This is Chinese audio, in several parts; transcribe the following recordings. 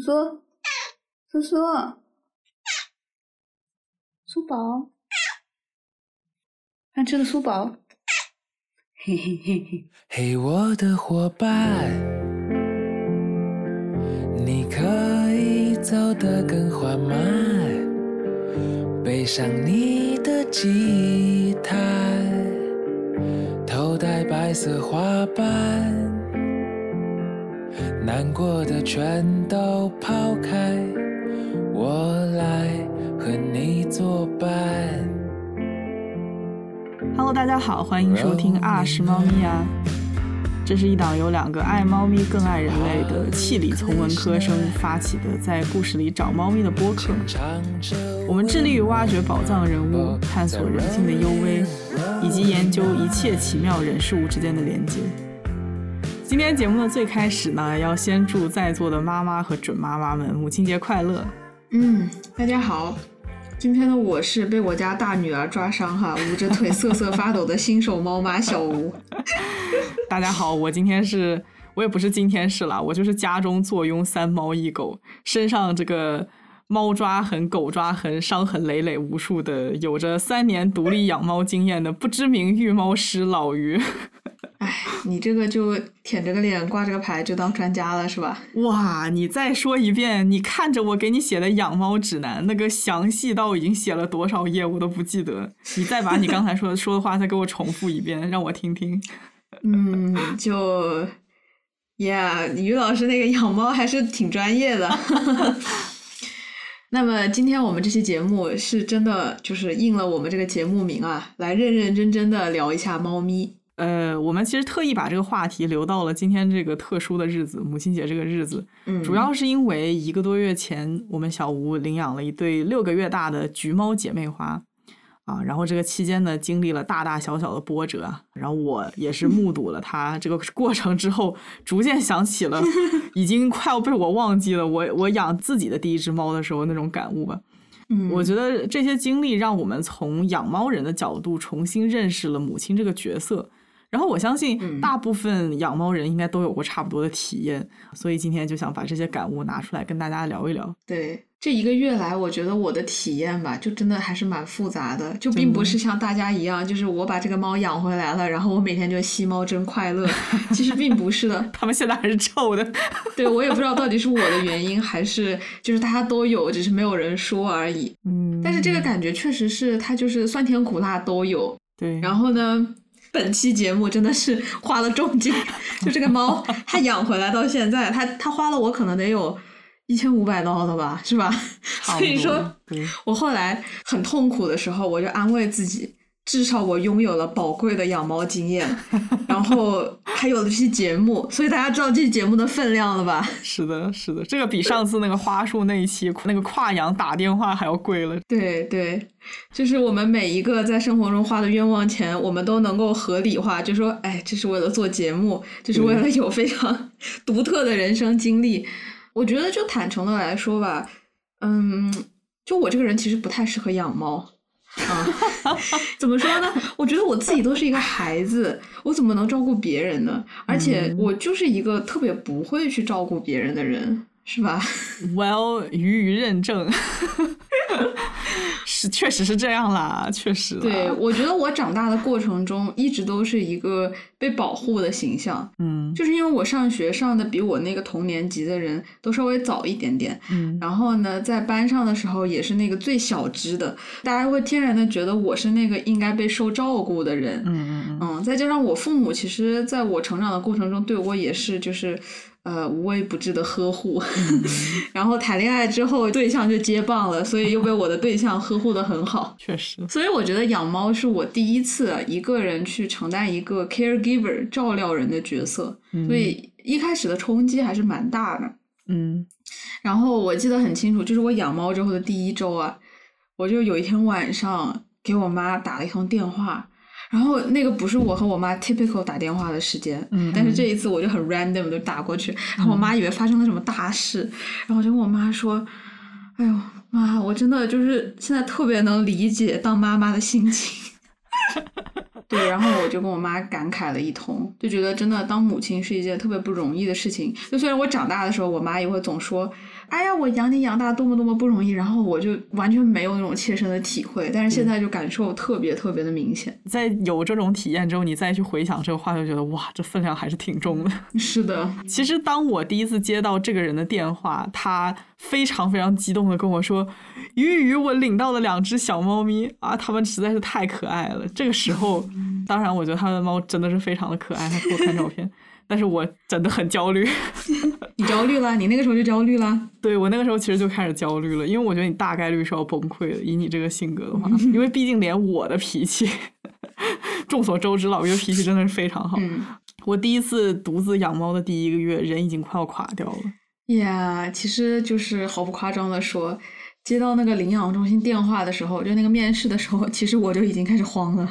苏苏苏苏宝，爱吃的苏宝，嘿嘿嘿嘿。嘿，我的伙伴，你可以走得更缓慢，背上你的吉他，头戴白色花瓣，难过的全都抛开，我来和你作伴。Hello，大家好，欢迎收听《啊是猫咪啊》，这是一档由两个爱猫咪更爱人类的气理从文科生发起的，在故事里找猫咪的播客。我们致力于挖掘宝藏人物，探索人性的幽微，以及研究一切奇妙人事物之间的连接。今天节目的最开始呢，要先祝在座的妈妈和准妈妈们母亲节快乐。嗯，大家好，今天的我是被我家大女儿抓伤哈，捂着腿瑟瑟发抖的新手猫妈小吴。大家好，我今天是，我也不是今天是了，我就是家中坐拥三猫一狗，身上这个猫抓痕、狗抓痕、伤痕累累无数的，有着三年独立养猫经验的不知名育猫师老于。哎，你这个就舔着个脸挂着个牌就当专家了是吧？哇，你再说一遍，你看着我给你写的养猫指南，那个详细到已经写了多少页我都不记得。你再把你刚才说的 说的话再给我重复一遍，让我听听。嗯，就，Yeah，于老师那个养猫还是挺专业的。那么今天我们这期节目是真的就是应了我们这个节目名啊，来认认真真的聊一下猫咪。呃，我们其实特意把这个话题留到了今天这个特殊的日子，母亲节这个日子，嗯，主要是因为一个多月前，我们小吴领养了一对六个月大的橘猫姐妹花，啊，然后这个期间呢，经历了大大小小的波折，啊然后我也是目睹了它这个 过程之后，逐渐想起了 已经快要被我忘记了我我养自己的第一只猫的时候那种感悟吧。嗯，我觉得这些经历让我们从养猫人的角度重新认识了母亲这个角色。然后我相信嗯大部分养猫人应该都有过差不多的体验，所以今天就想把这些感悟拿出来跟大家聊一聊。对，这一个月来，我觉得我的体验吧，就真的还是蛮复杂的，就并不是像大家一样，就是我把这个猫养回来了，然后我每天就吸猫真快乐。其实并不是的，他们现在还是臭的，对我也不知道到底是我的原因，还是就是大家都有，只是没有人说而已。嗯，但是这个感觉确实是，它就是酸甜苦辣都有。对，然后呢，本期节目真的是花了重金，就这个猫，它养回来到现在，它它花了我可能得有一千五百刀了吧，是吧？所以说，我后来很痛苦的时候，我就安慰自己，至少我拥有了宝贵的养猫经验，然后还有了这期节目，所以大家知道这期节目的分量了吧？是的，是的，这个比上次那个花束那一期那个跨洋打电话还要贵了。对对，就是我们每一个在生活中花的冤枉钱，我们都能够合理化，就说，哎，这是为了做节目，这是为了有非常独特的人生经历。我觉得，就坦诚的来说吧，嗯，就我这个人其实不太适合养猫。啊，怎么说呢？我觉得我自己都是一个孩子，我怎么能照顾别人呢？而且我就是一个特别不会去照顾别人的人，是吧？Well，鱼鱼认证，是确实是这样啦，确实。对，我觉得我长大的过程中一直都是一个被保护的形象，嗯就是因为我上学上的比我那个同年级的人都稍微早一点点，嗯然后呢，在班上的时候也是那个最小只的，大家会天然的觉得我是那个应该被受照顾的人，嗯嗯嗯，嗯，再加上我父母，其实在我成长的过程中，对我也是就是，呃，无微不至的呵护。然后谈恋爱之后，对象就接棒了，所以又被我的对象呵护的很好。确实，所以我觉得养猫是我第一次一个人去承担一个 caregiver 照料人的角色，所以一开始的冲击还是蛮大的。嗯然后我记得很清楚，就是我养猫之后的第一周啊，我就有一天晚上给我妈打了一通电话，然后那个不是我和我妈 typical 打电话的时间，嗯但是这一次我就很 random 就打过去，然后我妈以为发生了什么大事，然后我就跟我妈说：“哎呦妈，我真的就是现在特别能理解当妈妈的心情。”对，然后我就跟我妈感慨了一通，就觉得真的当母亲是一件特别不容易的事情。就虽然我长大的时候，我妈也会总说。哎呀，我养你养大多么多么不容易，然后我就完全没有那种切身的体会，但是现在就感受特别特别的明显。在有这种体验之后，你再去回想这个话，就觉得哇，这分量还是挺重的。是的，其实当我第一次接到这个人的电话，他非常非常激动的跟我说：“鱼鱼，我领到了两只小猫咪啊，它们实在是太可爱了。”这个时候，当然我觉得他的猫真的是非常的可爱，他给我看照片。但是我真的很焦虑，你焦虑了？你那个时候就焦虑了？对我那个时候其实就开始焦虑了，因为我觉得你大概率是要崩溃的，以你这个性格的话，因为毕竟连我的脾气，众所周知，老于的脾气真的是非常好。我第一次独自养猫的第一个月，人已经快要垮掉了。呀，其实就是毫不夸张的说，接到那个领养中心电话的时候，就那个面试的时候，其实我就已经开始慌了。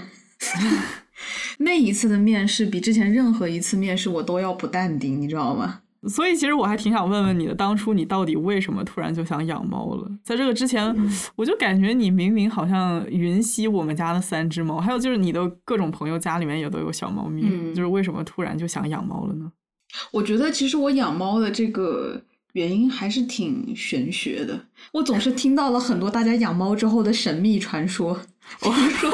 那一次的面试比之前任何一次面试我都要不淡定，你知道吗？所以其实我还挺想问问你的，当初你到底为什么突然就想养猫了？在这个之前，我就感觉你明明好像云溪我们家的三只猫，还有就是你的各种朋友家里面也都有小猫咪，就是为什么突然就想养猫了呢？我觉得其实我养猫的这个原因还是挺玄学的，我总是听到了很多大家养猫之后的神秘传说。我说。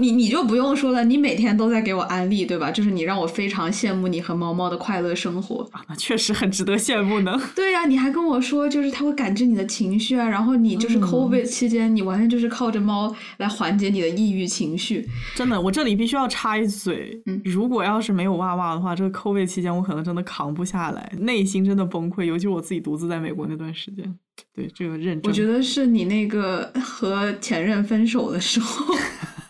你你就不用说了，你每天都在给我安利，对吧？就是你让我非常羡慕你和猫猫的快乐生活啊，那确实很值得羡慕呢。对呀，你还跟我说，就是它会感知你的情绪啊，然后你就是 COVID 期间，你完全就是靠着猫来缓解你的抑郁情绪。真的，我这里必须要插一嘴，嗯，如果要是没有哇哇的话，这个 COVID 期间我可能真的扛不下来，内心真的崩溃，尤其我自己独自在美国那段时间。对这个认，我觉得是你那个 和前任分手的时候。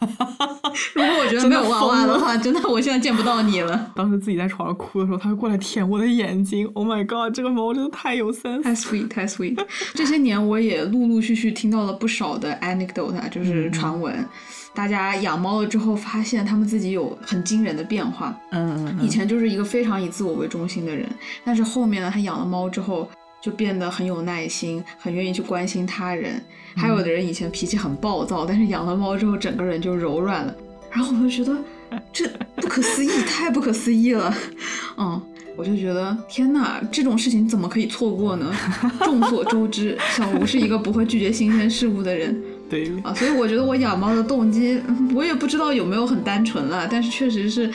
如果我觉得没有娃娃的话，真的我现在见不到你了。当时自己在床上哭的时候，他会过来舔我的眼睛。Oh my god，这个猫真的太有 sense，太 sweet，太 sweet。这些年我也陆陆续续听到了不少的 anecdote，就是传闻。大家养猫了之后，发现他们自己有很惊人的变化。嗯嗯。以前就是一个非常以自我为中心的人，但是后面呢，他养了猫之后。就变得很有耐心，很愿意去关心他人。还有的人以前脾气很暴躁，但是养了猫之后，整个人就柔软了。然后我就觉得 这不可思议，太不可思议了。嗯，我就觉得天哪，这种事情怎么可以错过呢？众所周知，小吴是一个不会拒绝新鲜事物的人。对啊，所以我觉得我养猫的动机，我也不知道有没有很单纯了，但是确实是。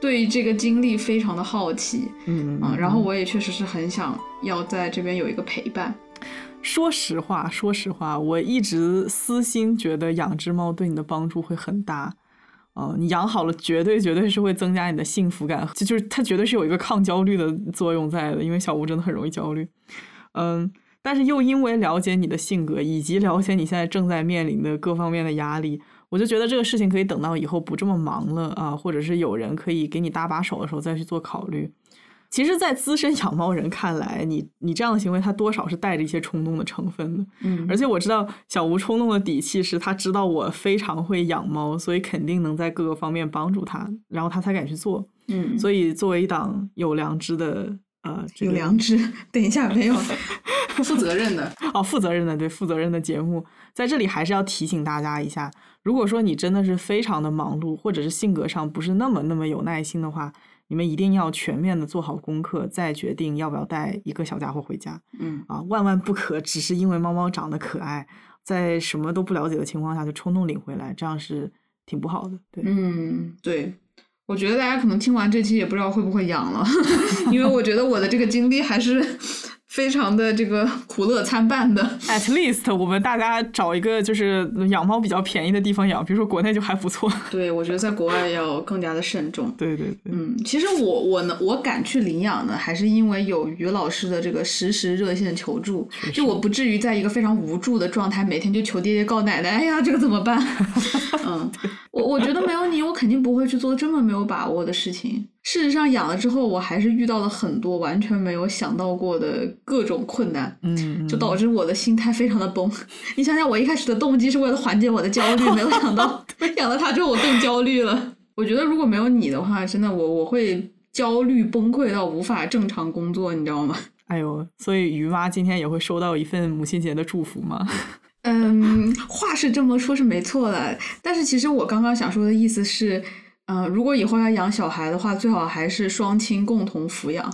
对这个经历非常的好奇，嗯啊，然后我也确实是很想要在这边有一个陪伴。说实话，说实话，我一直私心觉得养只猫对你的帮助会很大，啊，你养好了，绝对绝对是会增加你的幸福感，就就是它绝对是有一个抗焦虑的作用在的，因为小吴真的很容易焦虑，嗯，但是又因为了解你的性格，以及了解你现在正在面临的各方面的压力。我就觉得这个事情可以等到以后不这么忙了啊，或者是有人可以给你搭把手的时候再去做考虑。其实，在资深养猫人看来，你你这样的行为，它多少是带着一些冲动的成分的。嗯，而且我知道小吴冲动的底气是他知道我非常会养猫，所以肯定能在各个方面帮助他，然后他才敢去做。嗯，所以作为一档有良知的呃，有良知，等一下没有。负责任的哦，负责任的对，负责任的节目在这里还是要提醒大家一下，如果说你真的是非常的忙碌，或者是性格上不是那么那么有耐心的话，你们一定要全面的做好功课，再决定要不要带一个小家伙回家。嗯啊，万万不可只是因为猫猫长得可爱，在什么都不了解的情况下就冲动领回来，这样是挺不好的。对，嗯，对，我觉得大家可能听完这期也不知道会不会痒了，因为我觉得我的这个经历还是。非常的这个 苦乐参半的。At least，我们大家找一个就是养猫比较便宜的地方养，比如说国内就还不错。对，我觉得在国外要更加的慎重。对对对。嗯，其实我我呢，我敢去领养呢，还是因为有于老师的这个实时热线求助，就我不至于在一个非常无助的状态，每天就求爹爹告奶奶，哎呀，这个怎么办？嗯，我我觉得没有你，我肯定不会去做这么没有把握的事情。事实上，养了之后，我还是遇到了很多完全没有想到过的各种困难，嗯，就导致我的心态非常的崩。你想想，我一开始的动机是为了缓解我的焦虑，没有想到养了它之后我更焦虑了。我觉得如果没有你的话，真的我我会焦虑崩溃到无法正常工作，你知道吗？哎呦，所以于妈今天也会收到一份母亲节的祝福吗？嗯，话是这么说，是没错的。但是其实我刚刚想说的意思是，嗯，如果以后要养小孩的话，最好还是双亲共同抚养。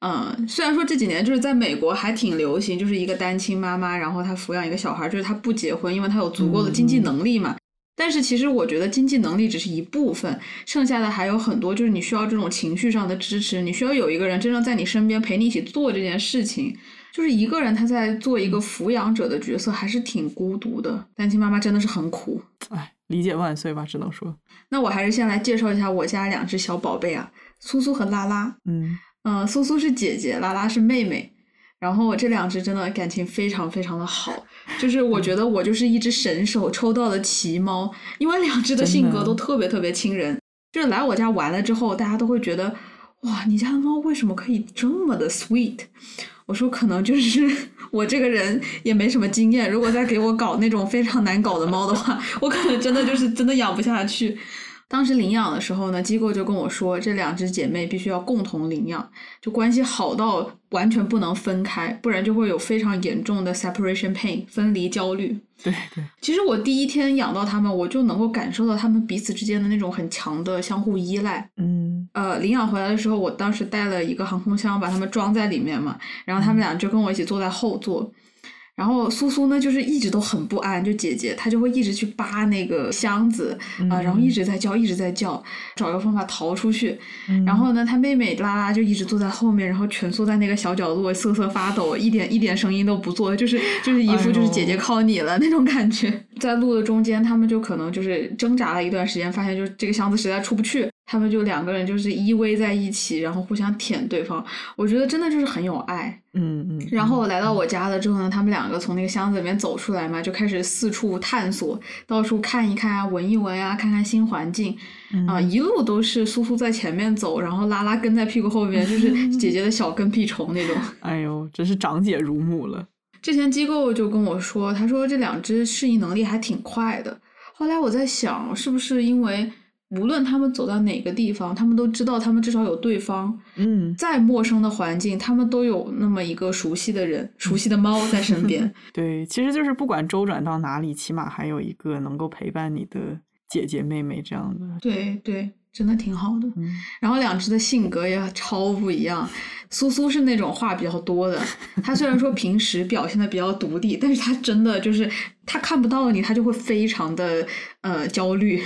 嗯，虽然说这几年就是在美国还挺流行，就是一个单亲妈妈，然后她抚养一个小孩，就是她不结婚，因为她有足够的经济能力嘛。但是其实我觉得经济能力只是一部分，剩下的还有很多，就是你需要这种情绪上的支持，你需要有一个人真正在你身边陪你一起做这件事情。就是一个人他在做一个抚养者的角色，还是挺孤独的。单亲妈妈真的是很苦，哎，理解万岁吧，只能说。那我还是先来介绍一下我家两只小宝贝啊，苏苏和拉拉。嗯嗯，苏苏是姐姐，拉拉是妹妹。然后我这两只真的感情非常非常的好，就是我觉得我就是一只神手抽到的奇猫，因为两只的性格都特别特别亲人。就是来我家玩了之后，大家都会觉得，哇，你家的猫为什么可以这么的 sweet？我说可能就是我这个人也没什么经验，如果再给我搞那种非常难搞的猫的话，我可能真的就是真的养不下去。当时领养的时候呢，机构就跟我说，这两只姐妹必须要共同领养，就关系好到完全不能分开，不然就会有非常严重的 separation pain 分离焦虑。对对，其实我第一天养到它们，我就能够感受到它们彼此之间的那种很强的相互依赖。嗯，呃，领养回来的时候，我当时带了一个航空箱，把它们装在里面嘛，然后它们俩就跟我一起坐在后座。然后苏苏呢，就是一直都很不安，就姐姐她就会一直去扒那个箱子啊，然后一直在叫，一直在叫，找个方法逃出去。然后呢，她妹妹拉拉就一直坐在后面，然后蜷缩在那个小角落瑟瑟发抖，一点一点声音都不做，就是就是一副就是姐姐靠你了那种感觉。在路的中间，他们就可能就是挣扎了一段时间，发现就这个箱子实在出不去。他们就两个人就是依偎在一起，然后互相舔对方。我觉得真的就是很有爱。嗯嗯。然后来到我家了之后呢，他们两个从那个箱子里面走出来嘛，就开始四处探索，到处看一看啊，闻一闻啊，看看新环境。啊，一路都是苏苏在前面走，然后拉拉跟在屁股后面，就是 姐姐的小跟屁虫那种。哎呦，真是长姐如母了。之前机构就跟我说，他说这两只适应能力还挺快的。后来我在想，是不是因为？无论他们走到哪个地方，他们都知道，他们至少有对方。嗯，再陌生的环境，他们都有那么一个熟悉的人、熟悉的猫在身边。对，其实就是不管周转到哪里，起码还有一个能够陪伴你的姐姐妹妹这样的。对对，真的挺好的。然后两只的性格也超不一样。苏苏是那种话比较多的，他虽然说平时表现的比较独立，但是他真的就是他看不到你，他就会非常的呃焦虑，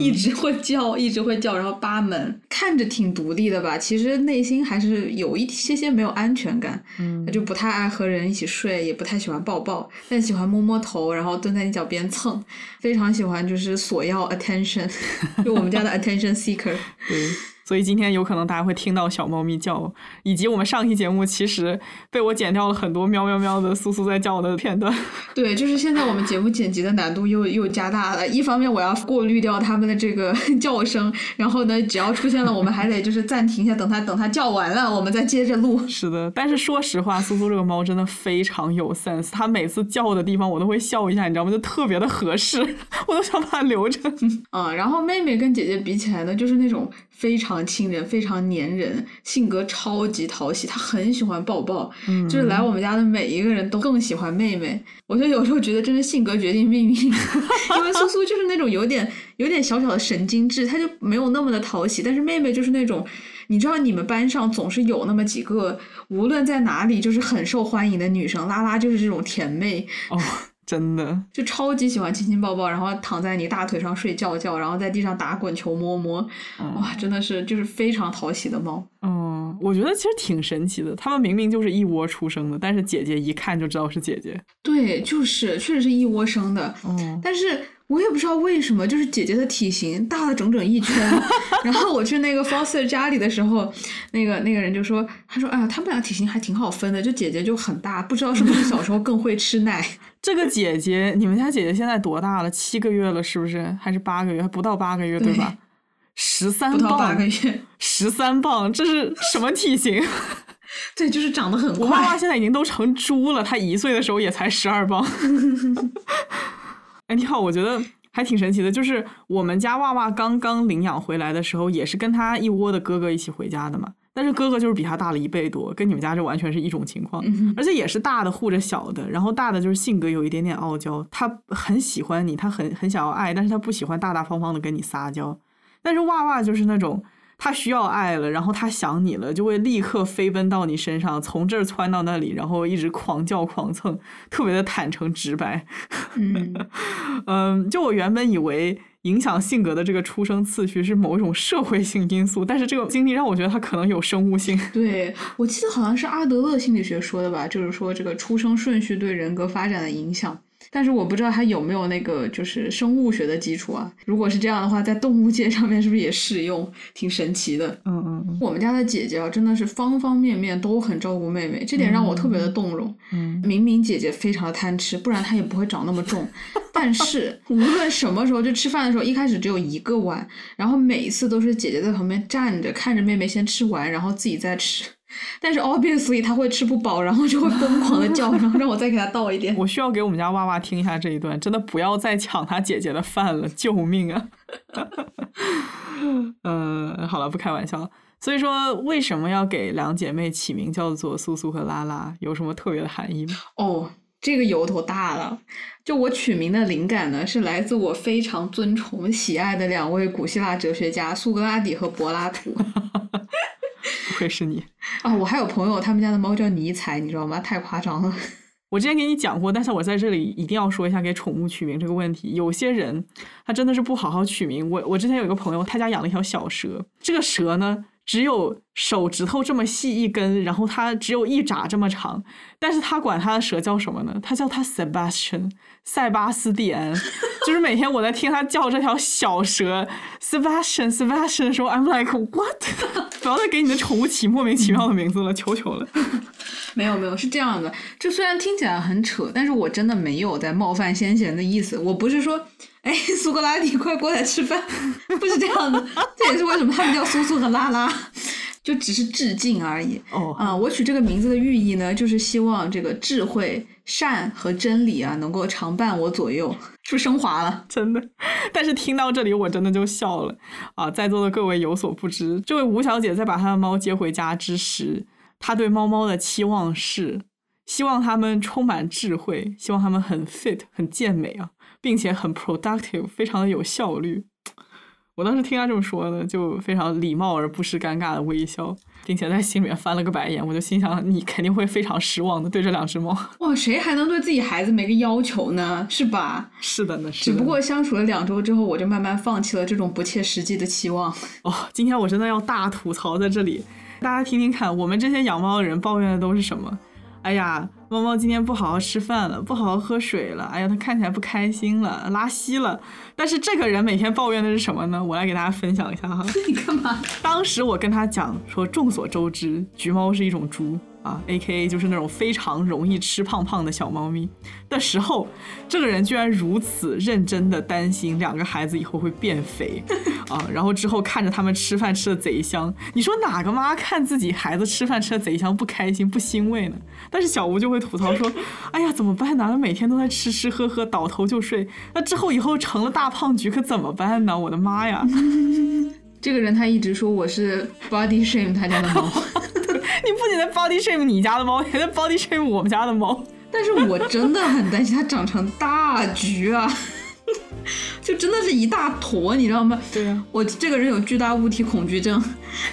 一直会叫，一直会叫，然后扒门，看着挺独立的吧，其实内心还是有一些些没有安全感，他就不太爱和人一起睡，也不太喜欢抱抱，但喜欢摸摸头，然后蹲在你脚边蹭，非常喜欢就是索要 attention，就我们家的 attention seeker。对。所以今天有可能大家会听到小猫咪叫，以及我们上期节目其实被我剪掉了很多喵喵喵的苏苏在叫的片段。对，就是现在我们节目剪辑的难度又又加大了。一方面我要过滤掉它们的这个 叫声，然后呢，只要出现了，我们还得就是暂停一下，等它等它叫完了，我们再接着录。是的，但是说实话，苏苏这个猫真的非常有 sense，它每次叫的地方我都会笑一下，你知道吗？就特别的合适，我都想把它留着。嗯，然后妹妹跟姐姐比起来呢，就是那种。非常亲人，非常粘人，性格超级讨喜。他很喜欢抱抱，就是来我们家的每一个人都更喜欢妹妹。我就有时候觉得，真的性格决定命运，因为苏苏就是那种有点有点小小的神经质，他就没有那么的讨喜。但是妹妹就是那种，你知道，你们班上总是有那么几个，无论在哪里就是很受欢迎的女生，拉拉就是这种甜妹。哦。真的就超级喜欢亲亲抱抱，然后躺在你大腿上睡觉觉，然后在地上打滚球摸摸，哇，真的是就是非常讨喜的猫。嗯，我觉得其实挺神奇的，它们明明就是一窝出生的，但是姐姐一看就知道是姐姐。对，就是确实是一窝生的。嗯，但是我也不知道为什么，就是姐姐的体型大了整整一圈。然后我去那个 Foster 家里的时候，那个那个人就说，他说，哎呀，他们俩体型还挺好分的，就姐姐就很大，不知道是不是小时候更会吃奶。这个姐姐，你们家姐姐现在多大了？七个月了，是不是？还是八个月？还不到八个月，对吧？十三磅，八个月，十三磅，这是什么体型？对，就是长得很快。我妈妈现在已经都成猪了，她一岁的时候也才十二磅。哎，你好，我觉得还挺神奇的，就是我们家娃娃刚刚领养回来的时候，也是跟他一窝的哥哥一起回家的嘛。但是哥哥就是比他大了一倍多，跟你们家这完全是一种情况，而且也是大的护着小的，然后大的就是性格有一点点傲娇，他很喜欢你，他很很想要爱，但是他不喜欢大大方方的跟你撒娇。但是娃娃就是那种他需要爱了，然后他想你了，就会立刻飞奔到你身上，从这儿窜到那里，然后一直狂叫狂蹭，特别的坦诚直白。嗯 嗯，就我原本以为。影响性格的这个出生次序是某一种社会性因素，但是这个经历让我觉得它可能有生物性。对我记得好像是阿德勒心理学说的吧，就是说这个出生顺序对人格发展的影响。但是我不知道它有没有那个就是生物学的基础啊？如果是这样的话，在动物界上面是不是也适用？挺神奇的。嗯嗯。我们家的姐姐啊，真的是方方面面都很照顾妹妹，这点让我特别的动容。嗯。明明姐姐非常的贪吃，不然她也不会长那么重。但是无论什么时候，就吃饭的时候，一开始只有一个碗，然后每一次都是姐姐在旁边站着，看着妹妹先吃完，然后自己再吃。但是 obviously 他会吃不饱，然后就会疯狂的叫，然后让我再给他倒一点。我需要给我们家娃娃听一下这一段，真的不要再抢他姐姐的饭了，救命啊！嗯，好了，不开玩笑了。所以说，为什么要给两姐妹起名叫做苏苏和拉拉？有什么特别的含义吗？哦，这个由头大了。就我取名的灵感呢，是来自我非常尊崇、喜爱的两位古希腊哲学家苏格拉底和柏拉图。不愧是你啊！我还有朋友，他们家的猫叫尼采，你知道吗？太夸张了。我之前给你讲过，但是我在这里一定要说一下给宠物取名这个问题。有些人他真的是不好好取名。我我之前有一个朋友，他家养了一条小蛇，这个蛇呢。只有手指头这么细一根，然后它只有一拃这么长，但是他管他的蛇叫什么呢？他叫它 Sebastian，塞巴斯蒂安。就是每天我在听他叫这条小蛇 Sebastian，Sebastian 的时候，I'm like what？不要再给你的宠物起莫名其妙的名字了，求求了。没有没有，是这样的，这虽然听起来很扯，但是我真的没有在冒犯先贤的意思，我不是说。哎，苏格拉底，快过来吃饭！不是这样的，这也是为什么他们叫苏苏和拉拉，就只是致敬而已。哦，啊，我取这个名字的寓意呢，就是希望这个智慧、善和真理啊，能够常伴我左右。是不是升华了？真的。但是听到这里，我真的就笑了。啊，在座的各位有所不知，这位吴小姐在把她的猫接回家之时，她对猫猫的期望是，希望它们充满智慧，希望它们很 fit，很健美啊。并且很 productive，非常的有效率。我当时听他这么说呢，就非常礼貌而不失尴尬的微笑，并且在心里面翻了个白眼。我就心想，你肯定会非常失望的对这两只猫。哇，谁还能对自己孩子没个要求呢？是吧？是的，呢是。只不过相处了两周之后，我就慢慢放弃了这种不切实际的期望。哦，今天我真的要大吐槽在这里，大家听听看，我们这些养猫的人抱怨的都是什么？哎呀，猫猫今天不好好吃饭了，不好好喝水了。哎呀，它看起来不开心了，拉稀了。但是这个人每天抱怨的是什么呢？我来给大家分享一下哈。你干嘛？当时我跟他讲说，众所周知，橘猫是一种猪。啊，A K A 就是那种非常容易吃胖胖的小猫咪的时候，这个人居然如此认真的担心两个孩子以后会变肥 啊，然后之后看着他们吃饭吃的贼香，你说哪个妈看自己孩子吃饭吃的贼香不开心不欣慰呢？但是小吴就会吐槽说，哎呀怎么办呢？每天都在吃吃喝喝倒头就睡，那之后以后成了大胖橘可怎么办呢？我的妈呀！这个人他一直说我是 body shame 他家的猫。你不仅在 body shame 你家的猫，也在 body shame 我们家的猫。但是我真的很担心它长成大橘啊，就真的是一大坨，你知道吗？对呀，我这个人有巨大物体恐惧症，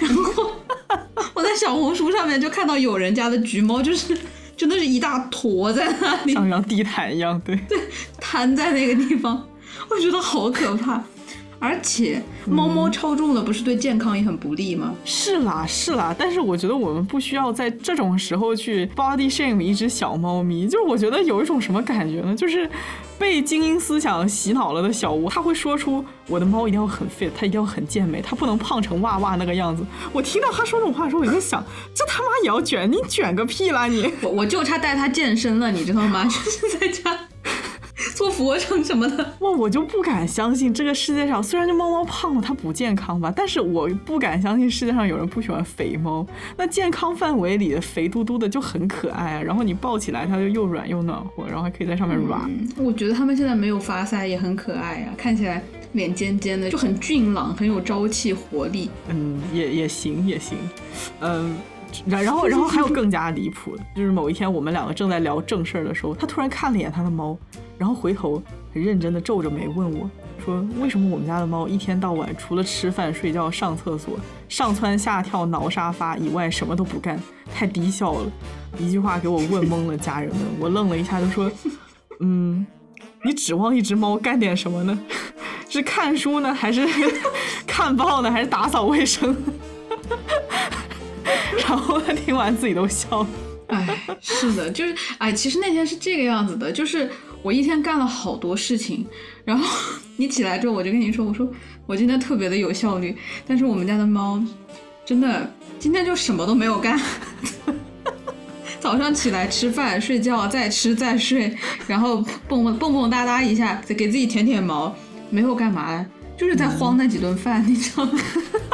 然后我在小红书上面就看到有人家的橘猫，就是真的是一大坨在那里，像像地毯一样，对对，瘫在那个地方，我觉得好可怕。而且猫猫超重了，不是对健康也很不利吗？是啦，是啦，但是我觉得我们不需要在这种时候去 body shame 一只小猫咪。就是我觉得有一种什么感觉呢？就是被精英思想洗脑了的小吴，他会说出我的猫一定要很 fit，它一定要很健美，它不能胖成哇哇那个样子。我听到他说这种话的时候，我就在想，这他妈也要卷？你卷个屁啦你！我我就差带它健身了，你知道吗？就是在家。做俯卧撑什么的，哇！我就不敢相信这个世界上，虽然这猫猫胖了，它不健康吧？但是我不敢相信世界上有人不喜欢肥猫。那健康范围里的肥嘟嘟的就很可爱啊，然后你抱起来它就又软又暖和，然后还可以在上面软。我觉得它们现在没有发腮也很可爱呀，看起来脸尖尖的，就很俊朗，很有朝气活力。嗯，也也行也行，嗯。然然后然后还有更加离谱的，就是某一天我们两个正在聊正事儿的时候，他突然看了一眼他的猫，然后回头很认真的皱着眉问我，说为什么我们家的猫一天到晚除了吃饭、睡觉、上厕所、上蹿下跳、挠沙发以外什么都不干，太低效了。一句话给我问懵了，家人们，我愣了一下就说，嗯，你指望一只猫干点什么呢？是看书呢，还是看报呢，还是打扫卫生？然后他听完自己都笑了。哎，是的，就是哎，其实那天是这个样子的，就是我一天干了好多事情，然后 你起来之后，我就跟你说，我说我今天特别的有效率，但是我们家的猫真的今天就什么都没有干，早上起来吃饭、睡觉，再吃再睡，然后蹦蹦蹦蹦哒哒一下，再给自己舔舔毛，没有干嘛，就是在慌那几顿饭，你知道吗？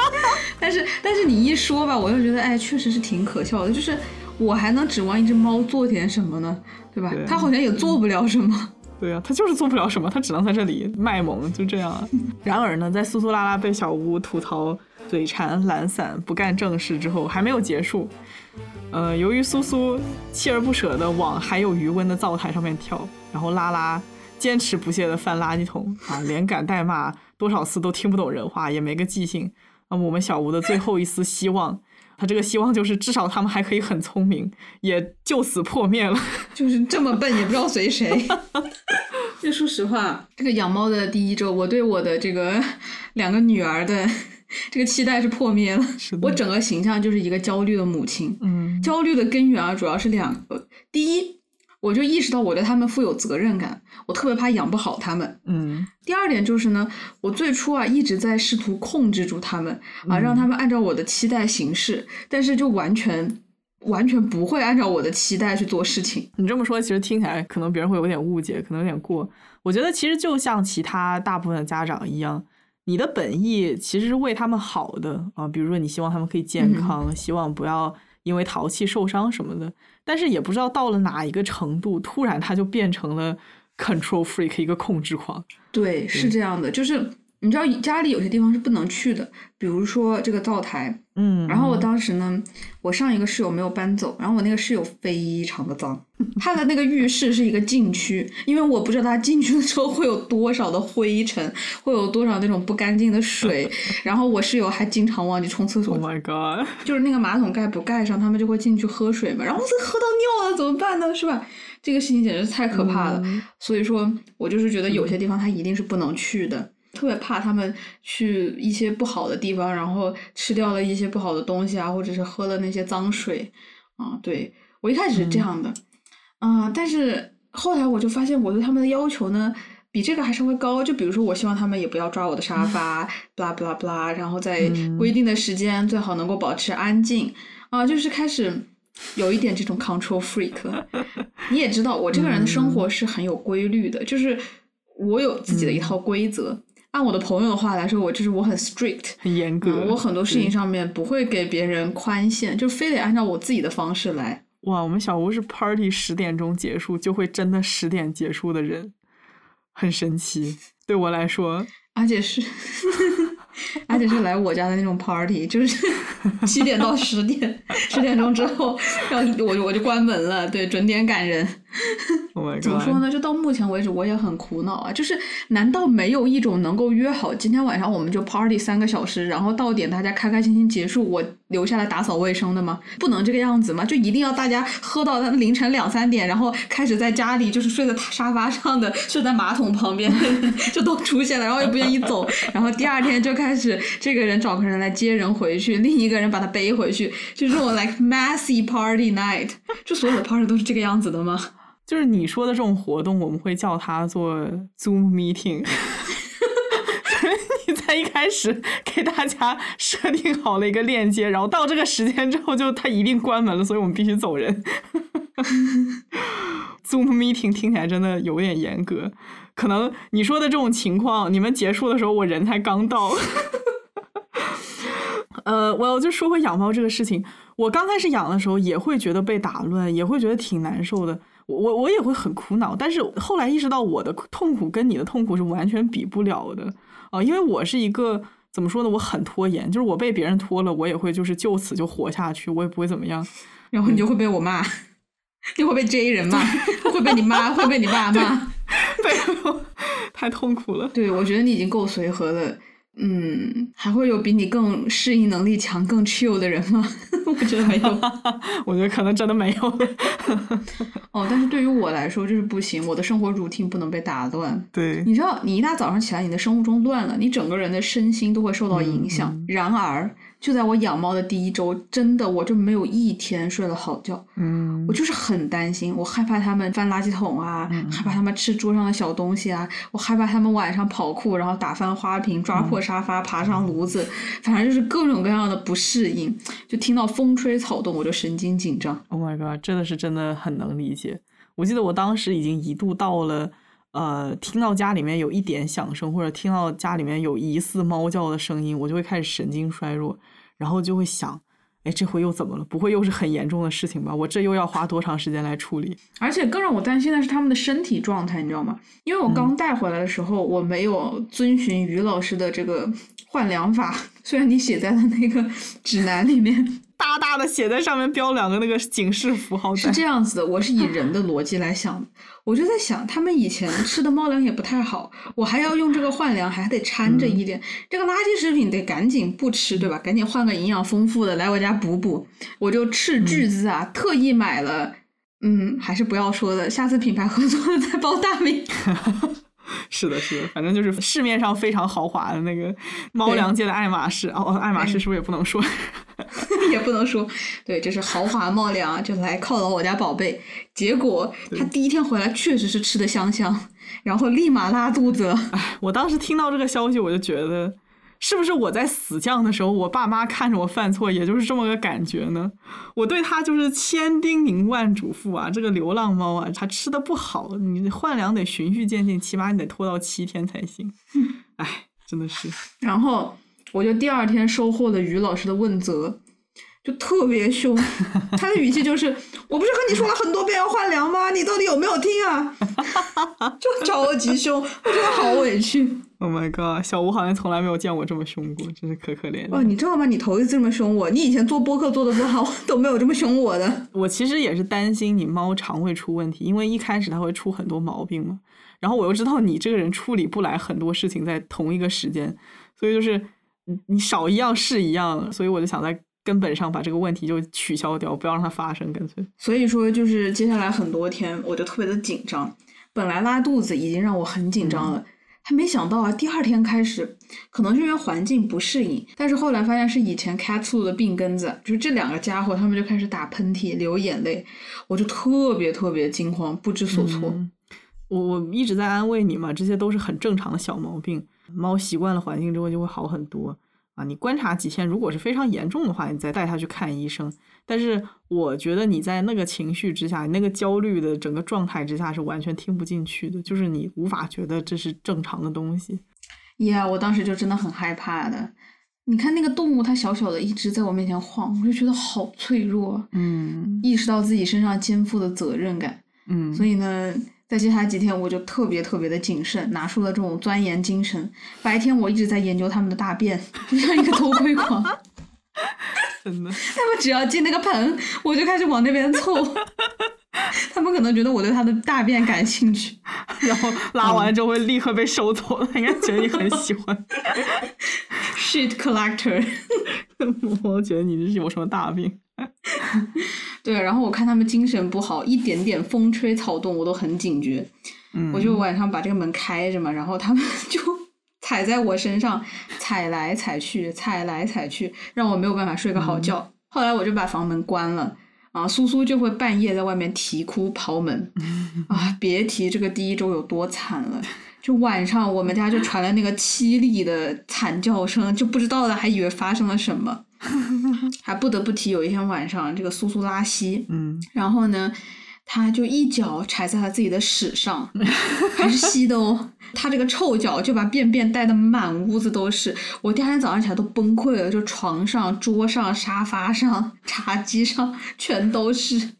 但是但是你一说吧，我又觉得哎，确实是挺可笑的。就是我还能指望一只猫做点什么呢？对吧？它好像也做不了什么。对啊，它就是做不了什么，它只能在这里卖萌，就这样。然而呢，在苏苏拉拉被小屋吐槽嘴馋、懒散、不干正事之后，还没有结束。呃，由于苏苏锲而不舍地往还有余温的灶台上面跳，然后拉拉坚持不懈地翻垃圾桶啊，连赶带骂多少次都听不懂人话，也没个记性。那么我们小吴的最后一丝希望，他这个希望就是至少他们还可以很聪明，也就此破灭了。就是这么笨，也不知道随谁。就说实话，这个养猫的第一周，我对我的这个 两个女儿的这个期待是破灭了。我整个形象就是一个焦虑的母亲。嗯，焦虑的根源啊，主要是两个。第一。我就意识到我对他们负有责任感，我特别怕养不好他们。嗯，第二点就是呢，我最初啊一直在试图控制住他们啊，让他们按照我的期待行事，但是就完全完全不会按照我的期待去做事情。你这么说，其实听起来可能别人会有点误解，可能有点过。我觉得其实就像其他大部分的家长一样，你的本意其实是为他们好的啊，比如说你希望他们可以健康，希望不要因为淘气受伤什么的。但是也不知道到了哪一个程度，突然他就变成了 control freak，一个控制狂。对，是这样的，就是你知道家里有些地方是不能去的，比如说这个灶台。嗯。然后我当时呢，我上一个室友没有搬走，然后我那个室友非常的脏，他的那个浴室是一个禁区，因为我不知道他进去的时候会有多少的灰尘，会有多少那种不干净的水，然后我室友还经常忘记冲厕所。Oh my god！就是那个马桶盖不盖上，他们就会进去喝水嘛，然后这喝到尿了怎么办呢？是吧？这个事情简直是太可怕了。所以说我就是觉得有些地方他一定是不能去的。特别怕他们去一些不好的地方，然后吃掉了一些不好的东西啊，或者是喝了那些脏水啊。对我一开始是这样的，嗯，但是后来我就发现我对他们的要求呢，比这个还稍微高。就比如说，我希望他们也不要抓我的沙发，不啦不啦不啦，然后在规定的时间最好能够保持安静啊，就是开始有一点这种 control freak。你也知道，我这个人的生活是很有规律的，就是我有自己的一套规则。按我的朋友的话来说，我就是我很 strict，很严格。我很多事情上面不会给别人宽限，就非得按照我自己的方式来。哇，我们小吴是 party 十点钟结束就会真的十点结束的人，很神奇。对我来说，而且是，而且是来我家的那种 party，就是 七点到十点，十点钟之后，然后我我就关门了，对，准点赶人。怎么说呢？就到目前为止，我也很苦恼啊。就是难道没有一种能够约好今天晚上我们就 party 三个小时，然后到点大家开开心心结束，我留下来打扫卫生的吗？不能这个样子吗？就一定要大家喝到凌晨两三点，然后开始在家里就是睡在沙发上的，睡在马桶旁边，就都出现了，然后又不愿意走，然后第二天就开始这个人找个人来接人回去，另一个人把他背回去，就这种 like messy party night，就所有的 party 都是这个样子的吗？就是你说的这种活动，我们会叫它做 Zoom meeting。你在一开始给大家设定好了一个链接，然后到这个时间之后，就它一定关门了，所以我们必须走人。Zoom meeting 听起来真的有点严格，可能你说的这种情况，你们结束的时候，我人才刚到。呃，我就说回养猫这个事情，我刚开始养的时候也会觉得被打乱，也会觉得挺难受的。我我我也会很苦恼，但是后来意识到我的痛苦跟你的痛苦是完全比不了的啊，因为我是一个怎么说呢，我很拖延，就是我被别人拖了，我也会就是就此就活下去，我也不会怎么样，然后你就会被我骂，你会被 J 人骂，会被你妈，会被你爸骂，对，太痛苦了。对，我觉得你已经够随和了。嗯，还会有比你更适应能力强、更 chill 的人吗？我觉得没有，我觉得可能真的没有。哦，但是对于我来说就是不行，我的生活 routine 不能被打乱。对，你知道，你一大早上起来，你的生物钟乱了，你整个人的身心都会受到影响。然而。就在我养猫的第一周，真的我就没有一天睡了好觉。嗯，我就是很担心，我害怕它们翻垃圾桶啊，害怕它们吃桌上的小东西啊，我害怕它们晚上跑酷，然后打翻花瓶、抓破沙发、爬上炉子，反正就是各种各样的不适应。就听到风吹草动，我就神经紧张。Oh my god，真的是真的很能理解。我记得我当时已经一度到了，呃，听到家里面有一点响声，或者听到家里面有疑似猫叫的声音，我就会开始神经衰弱。然后就会想，哎，这回又怎么了？不会又是很严重的事情吧？我这又要花多长时间来处理？而且更让我担心的是他们的身体状态，你知道吗？因为我刚带回来的时候，我没有遵循于老师的这个换粮法，虽然你写在了那个指南里面。大大的写在上面，标两个那个警示符号。是这样子的，我是以人的逻辑来想，我就在想，他们以前吃的猫粮也不太好，我还要用这个换粮，还得掺着一点这个垃圾食品，得赶紧不吃，对吧？赶紧换个营养丰富的来我家补补。我就斥巨资啊，特意买了，嗯，还是不要说的，下次品牌合作的再报大名。是的，是的，反正就是市面上非常豪华的那个猫粮界的爱马仕哦，爱马仕是不是也不能说？也不能说，对，就是豪华猫粮，就来犒劳我家宝贝。结果他第一天回来确实是吃的香香，然后立马拉肚子。哎，我当时听到这个消息，我就觉得，是不是我在死犟的时候，我爸妈看着我犯错，也就是这么个感觉呢？我对他就是千叮咛万嘱咐啊，这个流浪猫啊，它吃的不好，你换粮得循序渐进，起码你得拖到七天才行。哎，真的是。然后。我就第二天收获了于老师的问责，就特别凶，他的语气就是：“我不是和你说了很多遍要换粮吗？你到底有没有听啊？”就超级凶，我觉得好委屈。Oh my god，小吴好像从来没有见我这么凶过，真是可可怜。哦，你知道吗？你头一次这么凶我，你以前做播客做的不好，都没有这么凶我的。我其实也是担心你猫肠胃出问题，因为一开始它会出很多毛病嘛。然后我又知道你这个人处理不来很多事情在同一个时间，所以就是。你少一样是一样，所以我就想在根本上把这个问题就取消掉，不要让它发生，干脆。所以说，就是接下来很多天，我就特别的紧张。本来拉肚子已经让我很紧张了，他没想到啊，第二天开始，可能是因为环境不适应，但是后来发现是以前 cat flu 的病根子，就这两个家伙，他们就开始打喷嚏、流眼泪，我就特别特别惊慌，不知所措。我我一直在安慰你嘛，这些都是很正常的小毛病。猫习惯了环境之后就会好很多啊！你观察几天，如果是非常严重的话，你再带他去看医生。但是我觉得你在那个情绪之下，那个焦虑的整个状态之下是完全听不进去的，就是你无法觉得这是正常的东西。呀，我当时就真的很害怕的。你看那个动物，它小小的一直在我面前晃，我就觉得好脆弱。嗯，意识到自己身上肩负的责任感。嗯，所以呢。在接下来几天，我就特别特别的谨慎，拿出了这种钻研精神。白天我一直在研究他们的大便，就像一个偷窥狂。真的，他们只要进那个盆，我就开始往那边凑。他们可能觉得我对他的大便感兴趣，然后拉完之后会立刻被收走了，应该觉得你很喜欢。Shit collector，我觉得你这是有什么大病。对，然后我看他们精神不好，一点点风吹草动我都很警觉。嗯，我就晚上把这个门开着嘛，然后他们 就踩在我身上，踩来踩去，踩来踩去，让我没有办法睡个好觉。后来我就把房门关了，啊，苏苏就会半夜在外面啼哭刨门，啊，别提这个第一周有多惨了。就晚上我们家就传来那个凄厉的惨叫声，就不知道的还以为发生了什么。还不得不提有一天晚上，这个苏苏拉稀，嗯，然后呢，他就一脚踩在了自己的屎上，还是稀的哦。他这个臭脚就把便便带的满屋子都是。我第二天早上起来都崩溃了，就床上、桌上、沙发上、茶几上全都是。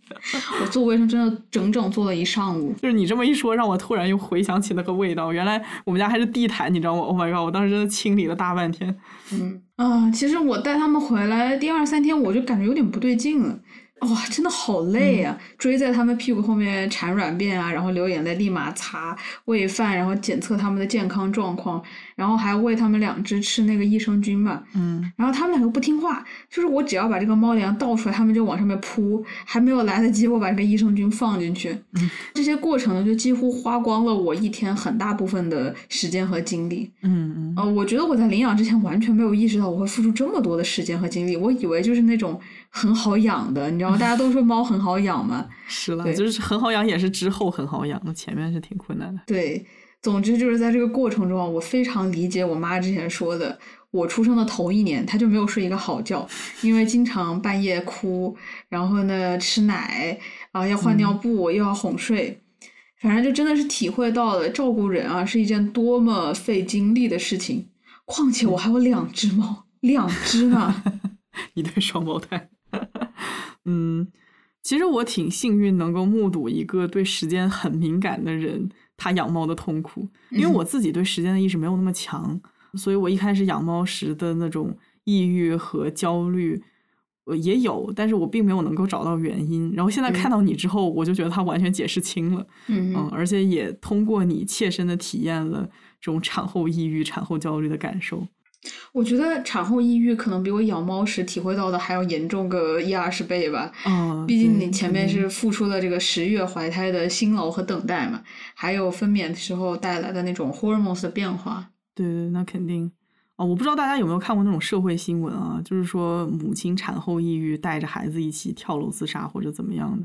我做卫生真的整整做了一上午。就是你这么一说，让我突然又回想起那个味道。原来我们家还是地毯，你知道吗？Oh my god！我当时真的清理了大半天。嗯啊，其实我带他们回来第二三天，我就感觉有点不对劲了。哇，真的好累啊！追在他们屁股后面铲软便啊，然后流眼泪立马擦，喂饭，然后检测他们的健康状况，然后还喂他们两只吃那个益生菌嘛。嗯。然后他们两个不听话，就是我只要把这个猫粮倒出来，他们就往上面扑，还没有来得及我把这个益生菌放进去。嗯。这些过程呢，就几乎花光了我一天很大部分的时间和精力。嗯嗯。呃，我觉得我在领养之前完全没有意识到我会付出这么多的时间和精力，我以为就是那种。很好养的，你知道吗？大家都说猫很好养嘛。是了，就是很好养，也是之后很好养那，前面是挺困难的。对，总之就是在这个过程中，我非常理解我妈之前说的，我出生的头一年，她就没有睡一个好觉，因为经常半夜哭，然后呢吃奶啊要换尿布，又要哄睡，反正就真的是体会到了照顾人啊是一件多么费精力的事情。况且我还有两只猫，两只呢，一对双胞胎。嗯，其实我挺幸运，能够目睹一个对时间很敏感的人他养猫的痛苦。因为我自己对时间的意识没有那么强，所以我一开始养猫时的那种抑郁和焦虑，呃也有，但是我并没有能够找到原因。然后现在看到你之后，我就觉得他完全解释清了。嗯嗯，而且也通过你切身的体验了这种产后抑郁、产后焦虑的感受。我觉得产后抑郁可能比我养猫时体会到的还要严重个一二十倍吧。嗯，毕竟你前面是付出了这个十月怀胎的辛劳和等待嘛，还有分娩的时候带来的那种 hormones 的变化。对对，那肯定。哦，我不知道大家有没有看过那种社会新闻啊，就是说母亲产后抑郁，带着孩子一起跳楼自杀或者怎么样的。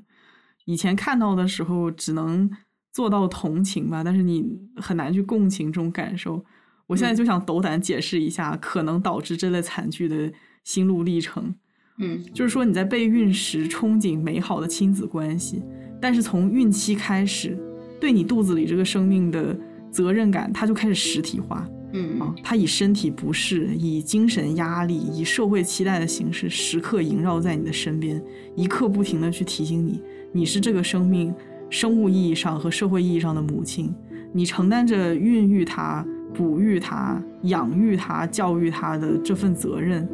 以前看到的时候只能做到同情吧，但是你很难去共情这种感受。我现在就想斗胆解释一下可能导致这类惨剧的心路历程。嗯，就是说你在备孕时憧憬美好的亲子关系，但是从孕期开始，对你肚子里这个生命的责任感，它就开始实体化。嗯啊，它以身体不适、以精神压力、以社会期待的形式，时刻萦绕在你的身边，一刻不停的去提醒你，你是这个生命生物意义上和社会意义上的母亲，你承担着孕育它。哺育他、养育他、教育他的这份责任，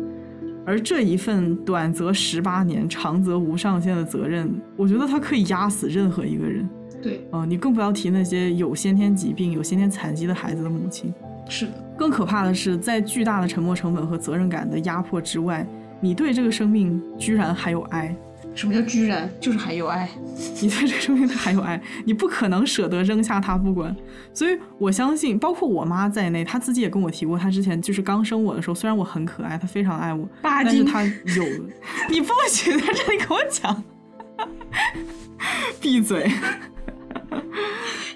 而这一份短则十八年、长则无上限的责任，我觉得它可以压死任何一个人。对，啊，你更不要提那些有先天疾病、有先天残疾的孩子的母亲。是的，更可怕的是，在巨大的沉没成本和责任感的压迫之外，你对这个生命居然还有爱。什么叫居然？就是还有爱，你在这个生命还有爱，你不可能舍得扔下他不管。所以我相信，包括我妈在内，她自己也跟我提过，她之前就是刚生我的时候，虽然我很可爱，她非常爱我，但是她有，你不许在这里跟我讲，闭嘴。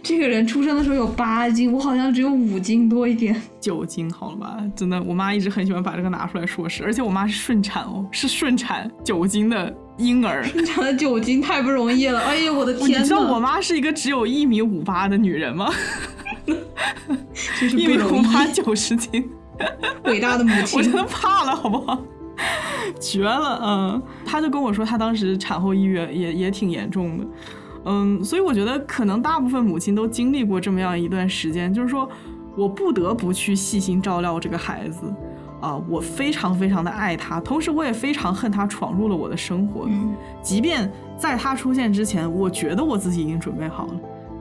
这个人出生的时候有八斤，我好像只有五斤多一点，九斤好了吧？真的，我妈一直很喜欢把这个拿出来说事，而且我妈是顺产哦，是顺产九斤的婴儿，顺产的九斤太不容易了，哎呀，我的天！你知道我妈是一个只有一米五八的女人吗？一米五八九十斤，伟大的母亲，我真的怕了，好不好？绝了，嗯，她就跟我说，她当时产后抑郁也也挺严重的。嗯，所以我觉得可能大部分母亲都经历过这么样一段时间，就是说我不得不去细心照料这个孩子，啊，我非常非常的爱他，同时我也非常恨他闯入了我的生活。嗯，即便在他出现之前，我觉得我自己已经准备好了，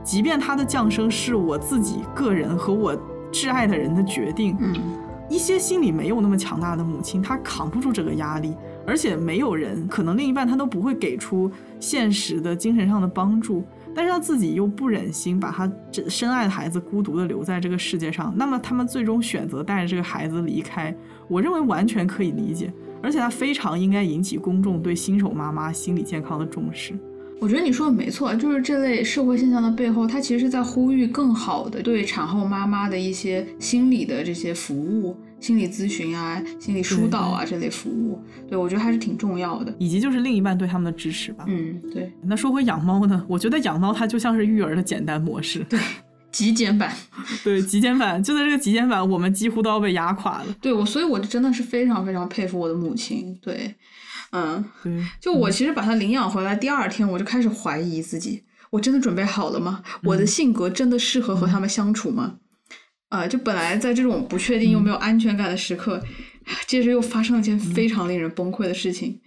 即便他的降生是我自己个人和我挚爱的人的决定。嗯，一些心里没有那么强大的母亲，她扛不住这个压力。而且没有人，可能另一半他都不会给出现实的精神上的帮助，但是他自己又不忍心把他这深爱的孩子孤独的留在这个世界上，那么他们最终选择带着这个孩子离开，我认为完全可以理解，而且它非常应该引起公众对新手妈妈心理健康的重视。我觉得你说的没错，就是这类社会现象的背后，它其实是在呼吁更好的对产后妈妈的一些心理的这些服务、心理咨询啊、心理疏导啊这类服务。对，我觉得还是挺重要的。以及就是另一半对他们的支持吧。嗯，对。那说回养猫呢？我觉得养猫它就像是育儿的简单模式。对。极简版，对极简版，就在这个极简版，我们几乎都要被压垮了。对我，所以我真的是非常非常佩服我的母亲。对，嗯，对，就我其实把她领养回来第二天，我就开始怀疑自己，我真的准备好了吗？我的性格真的适合和他们相处吗？啊，就本来在这种不确定又没有安全感的时刻，接着又发生了一件非常令人崩溃的事情，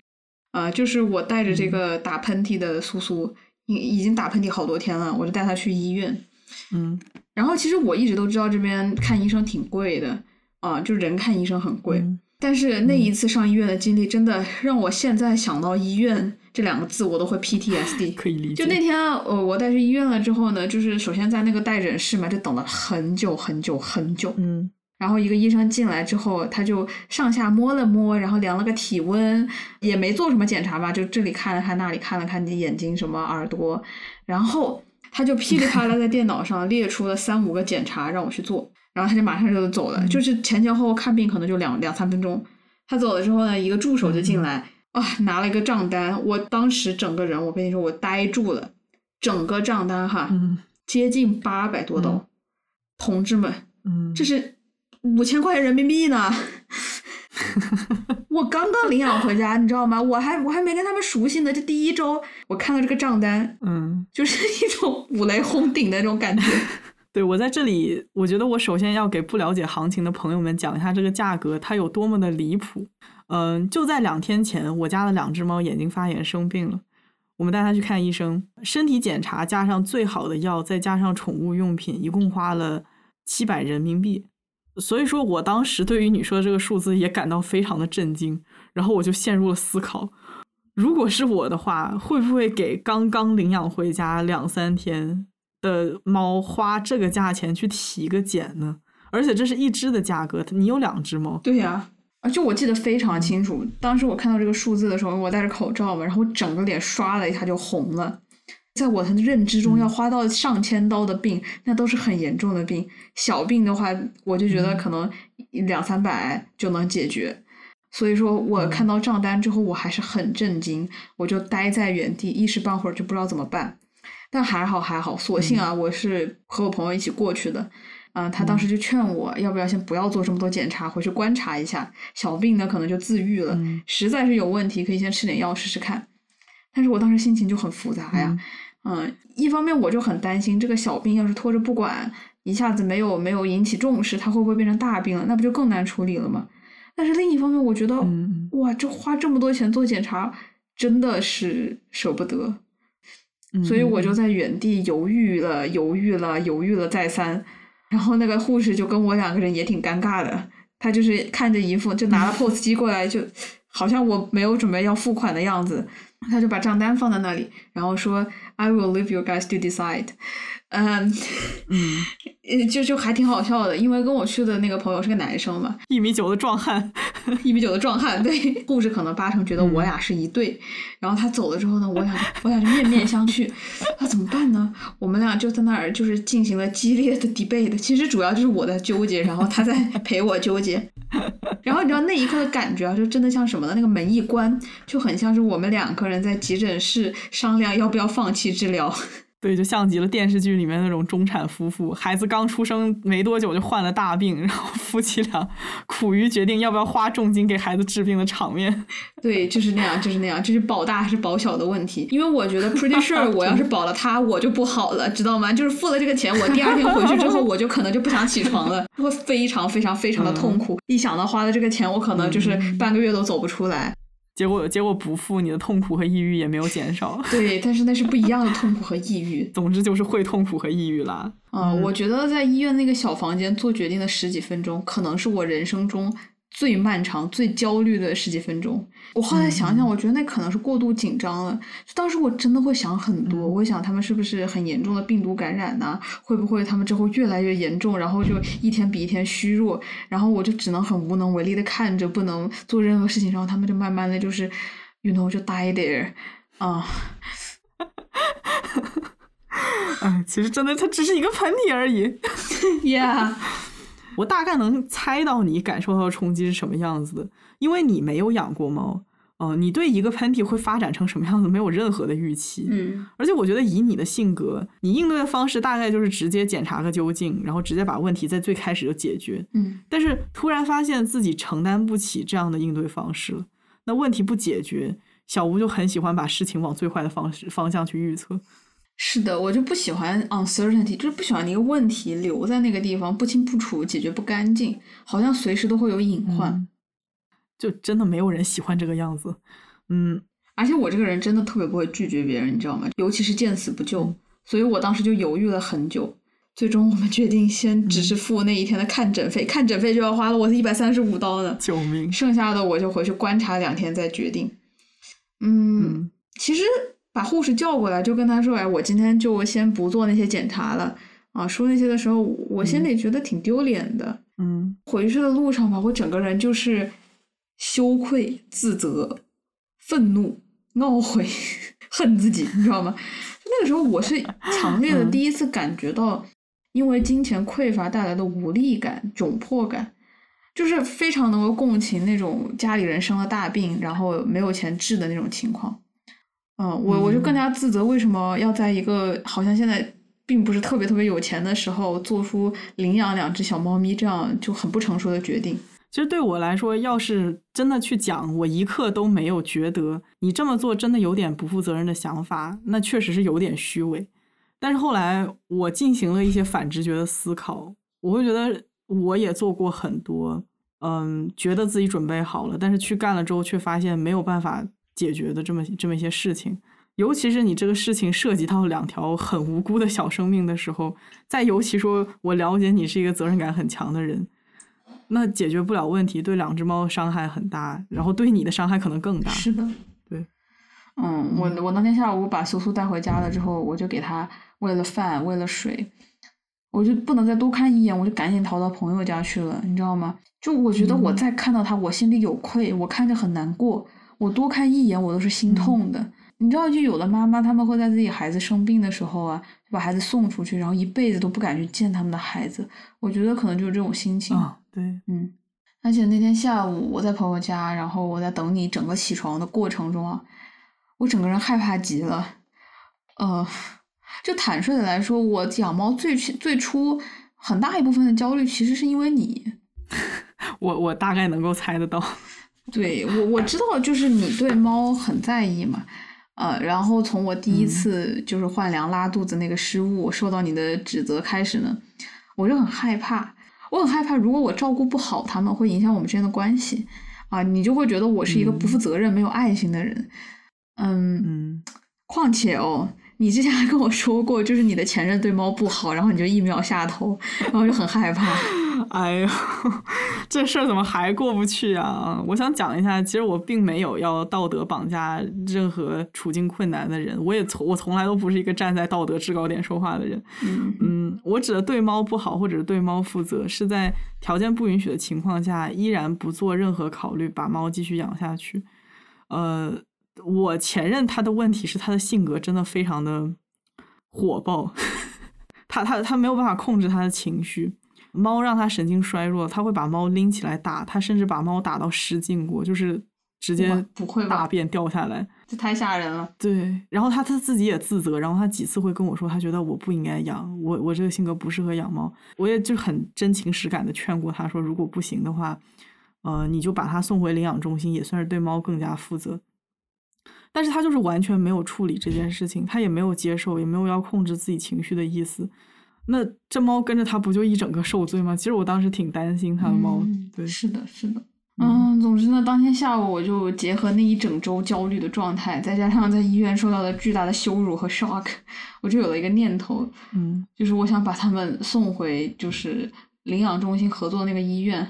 啊，就是我带着这个打喷嚏的苏苏，已已经打喷嚏好多天了，我就带他去医院。嗯，然后其实我一直都知道这边看医生挺贵的啊，就人看医生很贵。但是那一次上医院的经历，真的让我现在想到医院这两个字，我都会 PTSD。可以理解。就那天，呃，我带去医院了之后呢，就是首先在那个待诊室嘛，就等了很久很久很久。嗯。然后一个医生进来之后，他就上下摸了摸，然后量了个体温，也没做什么检查吧，就这里看了看，那里看了看你眼睛什么耳朵，然后。他就噼里啪啦在电脑上列出了三五个检查让我去做，然后他就马上就走了，就是前前后后看病可能就两两三分钟。他走了之后呢，一个助手就进来，啊，拿了一个账单，我当时整个人，我跟你说，我呆住了，整个账单哈，接近八百多刀，同志们，这是五千块钱人民币呢。我刚刚领养回家，你知道吗？我还我还没跟他们熟悉呢。这第一周，我看到这个账单，嗯，就是一种五雷轰顶的那种感觉。对我在这里，我觉得我首先要给不了解行情的朋友们讲一下这个价格它有多么的离谱。嗯，就在两天前，我家的两只猫眼睛发炎生病了，我们带它去看医生，身体检查加上最好的药，再加上宠物用品，一共花了七百人民币。所以说我当时对于你说的这个数字也感到非常的震惊，然后我就陷入了思考：如果是我的话，会不会给刚刚领养回家两三天的猫花这个价钱去体个检呢？而且这是一只的价格，你有两只猫。对呀，啊，就我记得非常清楚，当时我看到这个数字的时候，我戴着口罩嘛，然后整个脸刷了一下就红了。在我的认知中，要花到上千刀的病，那都是很严重的病。小病的话，我就觉得可能两三百就能解决。所以说我看到账单之后，我还是很震惊，我就呆在原地，一时半会儿就不知道怎么办。但还好还好，所幸啊，我是和我朋友一起过去的。嗯，他当时就劝我要不要先不要做这么多检查，回去观察一下。小病呢，可能就自愈了；实在是有问题，可以先吃点药试试看。但是我当时心情就很复杂呀。嗯，一方面我就很担心这个小病要是拖着不管，一下子没有没有引起重视，它会不会变成大病了？那不就更难处理了吗？但是另一方面，我觉得哇，这花这么多钱做检查，真的是舍不得，所以我就在原地犹豫了，犹豫了，犹豫了再三。然后那个护士就跟我两个人也挺尴尬的，他就是看着一副就拿了 POS 机过来，就好像我没有准备要付款的样子。他就把账单放在那里，然后说：“I will leave you guys to decide。”嗯嗯，就就还挺好笑的，因为跟我去的那个朋友是个男生嘛，一米九的壮汉，一米九的壮汉。对，护士可能八成觉得我俩是一对。然后他走了之后呢，我俩我俩就面面相觑，那怎么办呢？我们俩就在那儿就是进行了激烈的 debate。其实主要就是我在纠结，然后他在陪我纠结。然后你知道那一刻的感觉啊，就真的像什么呢？那个门一关，就很像是我们两个人在急诊室商量要不要放弃治疗。对，就像极了电视剧里面那种中产夫妇，孩子刚出生没多久就患了大病，然后夫妻俩苦于决定要不要花重金给孩子治病的场面。对，就是那样，就是那样，就是保大还是保小的问题。因为我觉得 pretty sure 我要是保了他，我就不好了，知道吗？就是付了这个钱，我第二天回去之后，我就可能就不想起床了，会非常非常非常的痛苦。一想到花了这个钱，我可能就是半个月都走不出来。结果，结果不付，你的痛苦和抑郁也没有减少。对，但是那是不一样的痛苦和抑郁。总之就是会痛苦和抑郁啦。啊，我觉得在医院那个小房间做决定的十几分钟，可能是我人生中。最漫长、最焦虑的十几分钟，我后来想想，我觉得那可能是过度紧张了。当时我真的会想很多，我会想他们是不是很严重的病毒感染呢？会不会他们之后越来越严重，然后就一天比一天虚弱，然后我就只能很无能为力的看着，不能做任何事情，然后他们就慢慢的就是，you know，就 die there，啊。哎，其实真的，它只是一个喷嚏而已。Yeah，我大概能猜到你感受到的冲击是什么样子的，因为你没有养过猫，嗯、你对一个喷嚏会发展成什么样子没有任何的预期。嗯而且我觉得以你的性格，你应对的方式大概就是直接检查个究竟，然后直接把问题在最开始就解决。嗯但是突然发现自己承担不起这样的应对方式了，那问题不解决，小吴就很喜欢把事情往最坏的方式方向去预测。是的，我就不喜欢 uncertainty，就是不喜欢一个问题留在那个地方不清不楚，解决不干净，好像随时都会有隐患。嗯就真的没有人喜欢这个样子。嗯，而且我这个人真的特别不会拒绝别人，你知道吗？尤其是见死不救，嗯所以我当时就犹豫了很久。最终我们决定先只是嗯付那一天的看诊费，看诊费就要花了我一百三十五刀呢，救命！剩下的我就回去观察两天再决定。嗯，嗯其实把护士叫过来，就跟他说：“哎，我今天就先不做那些检查了。”啊，说那些的时候，我心里觉得挺丢脸的。嗯回去的路上吧，我整个人就是羞愧、自责、愤怒、懊悔、恨自己，你知道吗？那个时候，我是强烈的嗯第一次感觉到，因为金钱匮乏带来的无力感、窘迫感，就是非常能够共情那种家里人生了大病，然后没有钱治的那种情况。嗯，我我就更加自责，为什么要在一个好像现在并不是特别特别有钱的时候，做出领养两只小猫咪这样就很不成熟的决定？其实对我来说，要是真的去讲，我一刻都没有觉得你这么做真的有点不负责任的想法，那确实是有点虚伪。但是后来我进行了一些反直觉的思考，我会觉得我也做过很多，嗯，觉得自己准备好了，但是去干了之后，却发现没有办法解决的这么这么一些事情。尤其是你这个事情涉及到两条很无辜的小生命的时候，再尤其说我了解你是一个责任感很强的人，那解决不了问题，对两只猫伤害很大，然后对你的伤害可能更大。是的，对，嗯，我我那天下午把苏苏带回家了之后，我就给它喂了饭，喂了水，我就不能再多看一眼，我就赶紧逃到朋友家去了，你知道吗？就我觉得我嗯再看到它，我心里有愧，我看着很难过，我多看一眼我都是心痛的。你知道，就有的妈妈她们会在自己孩子生病的时候啊，就把孩子送出去，然后一辈子都不敢去见他们的孩子。我觉得可能就是这种心情。啊，对，嗯，而且那天下午我在朋友家，然后我在等你整个起床的过程中啊，我整个人害怕极了。呃，就坦率的来说，我养猫最最初很大一部分的焦虑其实是因为你。我我大概能够猜得到。对我我知道，就是你对猫很在意嘛，呃，然后从我第一嗯。次就是换粮拉肚子那个失误，受到你的指责开始呢，我就很害怕，我很害怕，如果我照顾不好它们，会影响我们之间的关系啊，你就会觉得我是一个不负责任、没有爱心的人，嗯，嗯，况且哦。你之前还跟我说过，就是你的前任对猫不好，然后你就一秒下头，然后就很害怕。哎呦，这事儿怎么还过不去啊？我想讲一下，其实我并没有要道德绑架任何处境困难的人，我也从我从来都不是一个站在道德制高点说话的人。嗯嗯，我指的对猫不好，或者是对猫负责，是在条件不允许的情况下，依然不做任何考虑，把猫继续养下去。呃，我前任他的问题是他的性格真的非常的火爆，他他他没有办法控制他的情绪。猫让它神经衰弱，它会把猫拎起来打，它甚至把猫打到失禁过，就是直接不会大便掉下来。这太吓人了。对，然后它它自己也自责，然后它几次会跟我说，它觉得我不应该养，我我这个性格不适合养猫。我也就很真情实感的劝过它说，如果不行的话，呃，你就把它送回领养中心，也算是对猫更加负责。但是他就是完全没有处理这件事情，他也没有接受，也没有要控制自己情绪的意思。那这猫跟着他不就一整个受罪吗？其实我当时挺担心他的猫，嗯对，是的，是的。嗯，总之呢，当天下午我就结合那一整周焦虑的状态，再加上在医院受到的巨大的羞辱和 shock，我就有了一个念头，嗯就是我想把他们送回就是领养中心合作的那个医院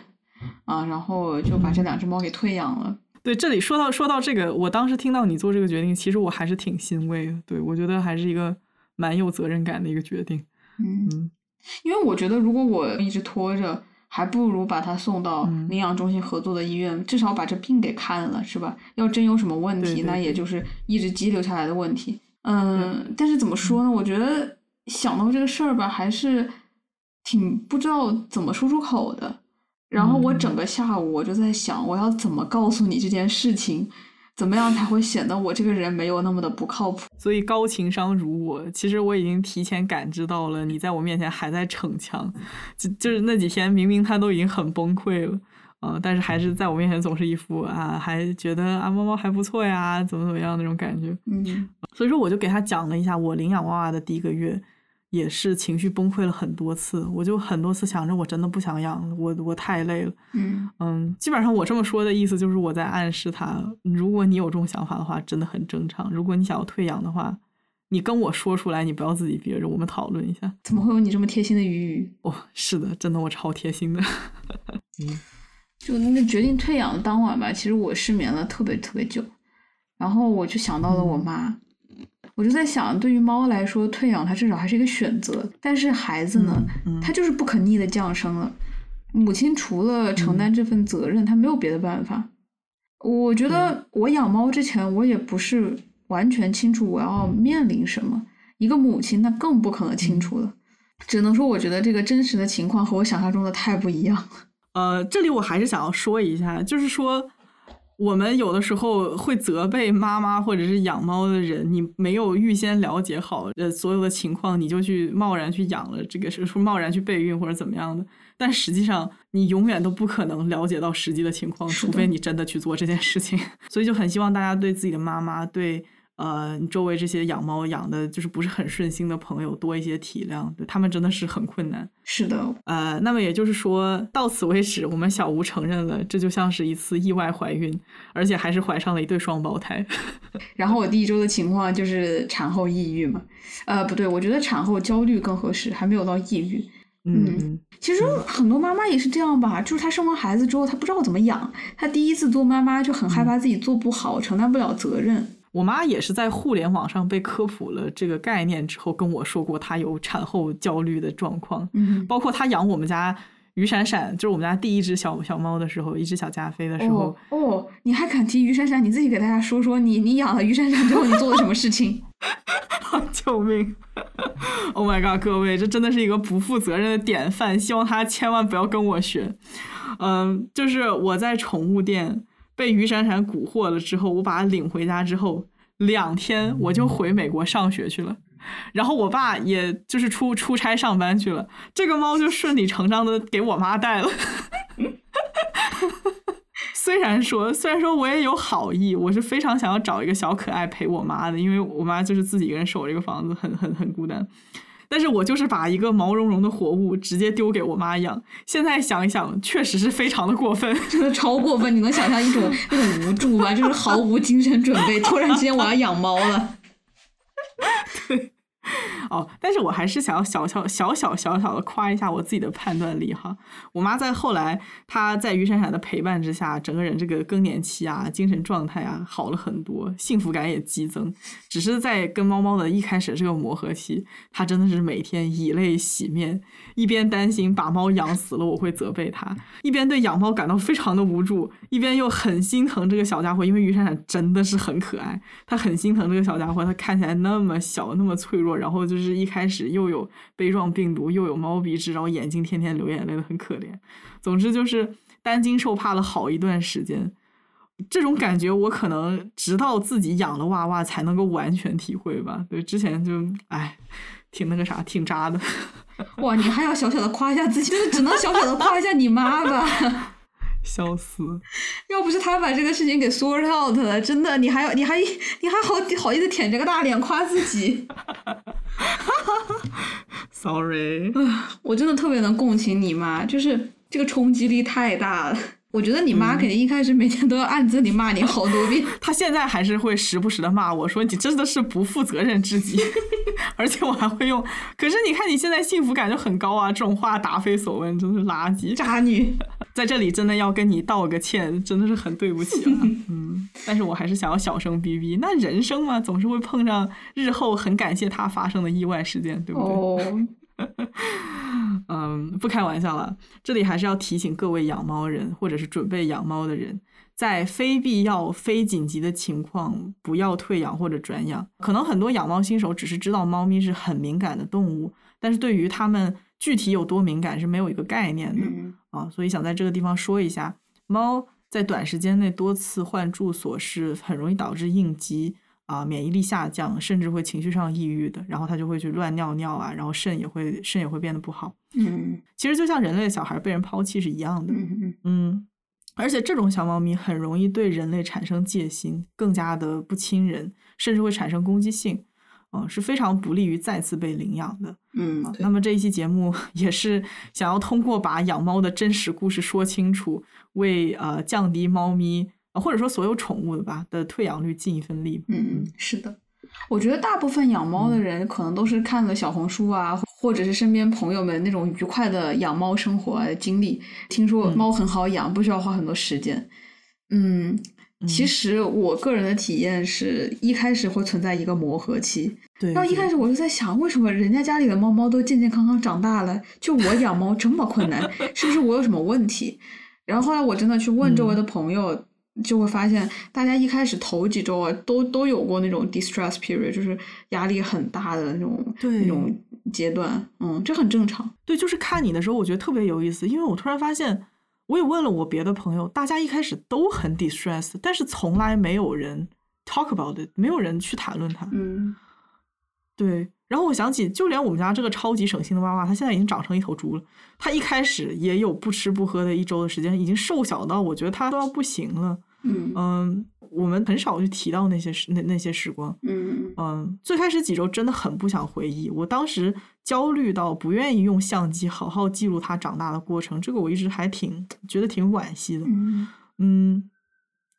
啊，然后就把这两只猫给退养了。对，这里说到说到这个，我当时听到你做这个决定，其实我还是挺欣慰的。对我觉得还是一个蛮有责任感的一个决定。嗯，嗯因为我觉得如果我一直拖着，还不如把他送到嗯领养中心合作的医院，至少把这病给看了，是吧？要真有什么问题，对对对那也就是一直积留下来的问题。嗯，但是怎么说呢？我觉得想到这个事儿吧，还是挺不知道怎么说出口的。然后我整个下午我就在想，我要怎么告诉你这件事情，怎么样才会显得我这个人没有那么的不靠谱。所以高情商如我，其实我已经提前感知到了你在我面前还在逞强，就就是那几天明明他都已经很崩溃了。嗯，但是还是在我面前总是一副啊，还觉得啊猫猫还不错呀，怎么怎么样那种感觉。嗯，所以说我就给他讲了一下我领养娃娃的第一个月，也是情绪崩溃了很多次。我就很多次想着我真的不想养了，我我太累了。嗯嗯，基本上我这么说的意思就是我在暗示他，如果你有这种想法的话，真的很正常。如果你想要退养的话，你跟我说出来，你不要自己憋着，我们讨论一下。怎么会有你这么贴心的鱼鱼？哦，是的，真的我超贴心的。嗯。就那决定退养的当晚吧，其实我失眠了特别特别久，然后我就想到了我妈，我就在想，对于猫来说，退养它至少还是一个选择，但是孩子呢，它就是不可逆的降生了，母亲除了承担这份责任，她没有别的办法。我觉得我养猫之前，我也不是完全清楚我要面临什么，一个母亲那更不可能清楚了，只能说我觉得这个真实的情况和我想象中的太不一样了。呃，这里我还是想要说一下，就是说，我们有的时候会责备妈妈或者是养猫的人，你没有预先了解好呃所有的情况，你就去贸然去养了，这个是说贸然去备孕或者怎么样的，但实际上你永远都不可能了解到实际的情况，除非你真的去做这件事情。所以就很希望大家对自己的妈妈对。呃，你周围这些养猫养的就是不是很顺心的朋友多一些体谅，对他们真的是很困难。是的，呃，那么也就是说到此为止，我们小吴承认了，这就像是一次意外怀孕，而且还是怀上了一对双胞胎。然后我第一周的情况就是产后抑郁嘛，呃，不对，我觉得产后焦虑更合适，还没有到抑郁。嗯，其实很多妈妈也是这样吧，就是她生完孩子之后，她不知道怎么养，她第一次做妈妈就很害怕自己做不好，承担不了责任。我妈也是在互联网上被科普了这个概念之后跟我说过，她有产后焦虑的状况。嗯，包括她养我们家于闪闪，就是我们家第一只小小猫的时候，一只小加菲的时候。哦，你还敢提于闪闪？你自己给大家说说，你你养了于闪闪之后，你做了什么事情？救命！Oh my god，各位，这真的是一个不负责任的典范，希望他千万不要跟我学。嗯，就是我在宠物店。被于闪闪蛊惑了之后，我把它领回家之后，两天我就回美国上学去了。然后我爸也就是出出差上班去了，这个猫就顺理成章的给我妈带了。虽然说，虽然说我也有好意，我是非常想要找一个小可爱陪我妈的，因为我妈就是自己一个人守这个房子，很很很孤单。但是我就是把一个毛茸茸的活物直接丢给我妈养，现在想一想，确实是非常的过分，真的超过分。你能想象一种那种无助吗？就是毫无精神准备，突然之间我要养猫了。对。哦，但是我还是想要小小小小小小的夸一下我自己的判断力哈。我妈在后来，她在于闪闪的陪伴之下，整个人这个更年期啊，精神状态啊好了很多，幸福感也激增。只是在跟猫猫的一开始这个磨合期，她真的是每天以泪洗面，一边担心把猫养死了我会责备她，一边对养猫感到非常的无助，一边又很心疼这个小家伙，因为于闪闪真的是很可爱，她很心疼这个小家伙，他看起来那么小，那么脆弱。然后就是一开始又有杯状病毒，又有猫鼻支，然后眼睛天天流眼泪的，很可怜。总之就是担惊受怕了好一段时间。这种感觉我可能直到自己养了娃娃才能够完全体会吧。对，之前就哎，挺那个啥，挺渣的。哇，你还要小小的夸一下自己，就是只能小小的夸一下你妈吧。笑死！要不是他把这个事情给 sort out 了，真的，你还要，你还，你还好好意思舔着个大脸夸自己？Sorry，我真的特别能共情你妈，就是这个冲击力太大了。我觉得你妈肯定一开始每天都要暗自里骂你好多遍。她现在还是会时不时的骂我说你真的是不负责任至极，而且我还会用。可是你看你现在幸福感就很高啊，这种话答非所问，真的是垃圾渣女。在这里真的要跟你道个歉，真的是很对不起了。嗯，但是我还是想要小声逼逼。那人生嘛，总是会碰上日后很感谢他发生的意外事件，对不对？哦。嗯，不开玩笑了。这里还是要提醒各位养猫人，或者是准备养猫的人，在非必要、非紧急的情况，不要退养或者转养。可能很多养猫新手只是知道猫咪是很敏感的动物，但是对于它们具体有多敏感是没有一个概念的啊。所以想在这个地方说一下，猫在短时间内多次换住所是很容易导致应激啊，免疫力下降，甚至会情绪上抑郁的。然后它就会去乱尿尿啊，然后肾也会肾也会变得不好。嗯，其实就像人类小孩被人抛弃是一样的。嗯嗯。而且这种小猫咪很容易对人类产生戒心，更加的不亲人，甚至会产生攻击性，嗯，是非常不利于再次被领养的。嗯，那么这一期节目 也是想要通过把养猫的真实故事说清楚，为呃降低猫咪或者说所有宠物的吧的退养率尽一份力。嗯嗯，是的。我觉得大部分养猫的人可能都是看了小红书啊，或者是身边朋友们那种愉快的养猫生活经历，听说猫很好养，不需要花很多时间。嗯，其实我个人的体验是一开始会存在一个磨合期。对。然后一开始我就在想，为什么人家家里的猫猫都健健康康长大了，就我养猫这么困难，是不是我有什么问题？然后后来我真的去问周围的朋友。就会发现，大家一开始头几周啊，都都有过那种 distress period，就是压力很大的那种那种阶段，嗯，这很正常。对，就是看你的时候，我觉得特别有意思，因为我突然发现，我也问了我别的朋友，大家一开始都很 distress，但是从来没有人 talk about it，没有人去谈论它。嗯，对。然后我想起，就连我们家这个超级省心的娃娃，它现在已经长成一头猪了。它一开始也有不吃不喝的一周的时间，已经瘦小到我觉得它都要不行了。嗯我们很少去提到那些时那那些时光。嗯嗯，最开始几周真的很不想回忆，我当时焦虑到不愿意用相机好好记录它长大的过程，这个我一直还挺觉得挺惋惜的。嗯嗯，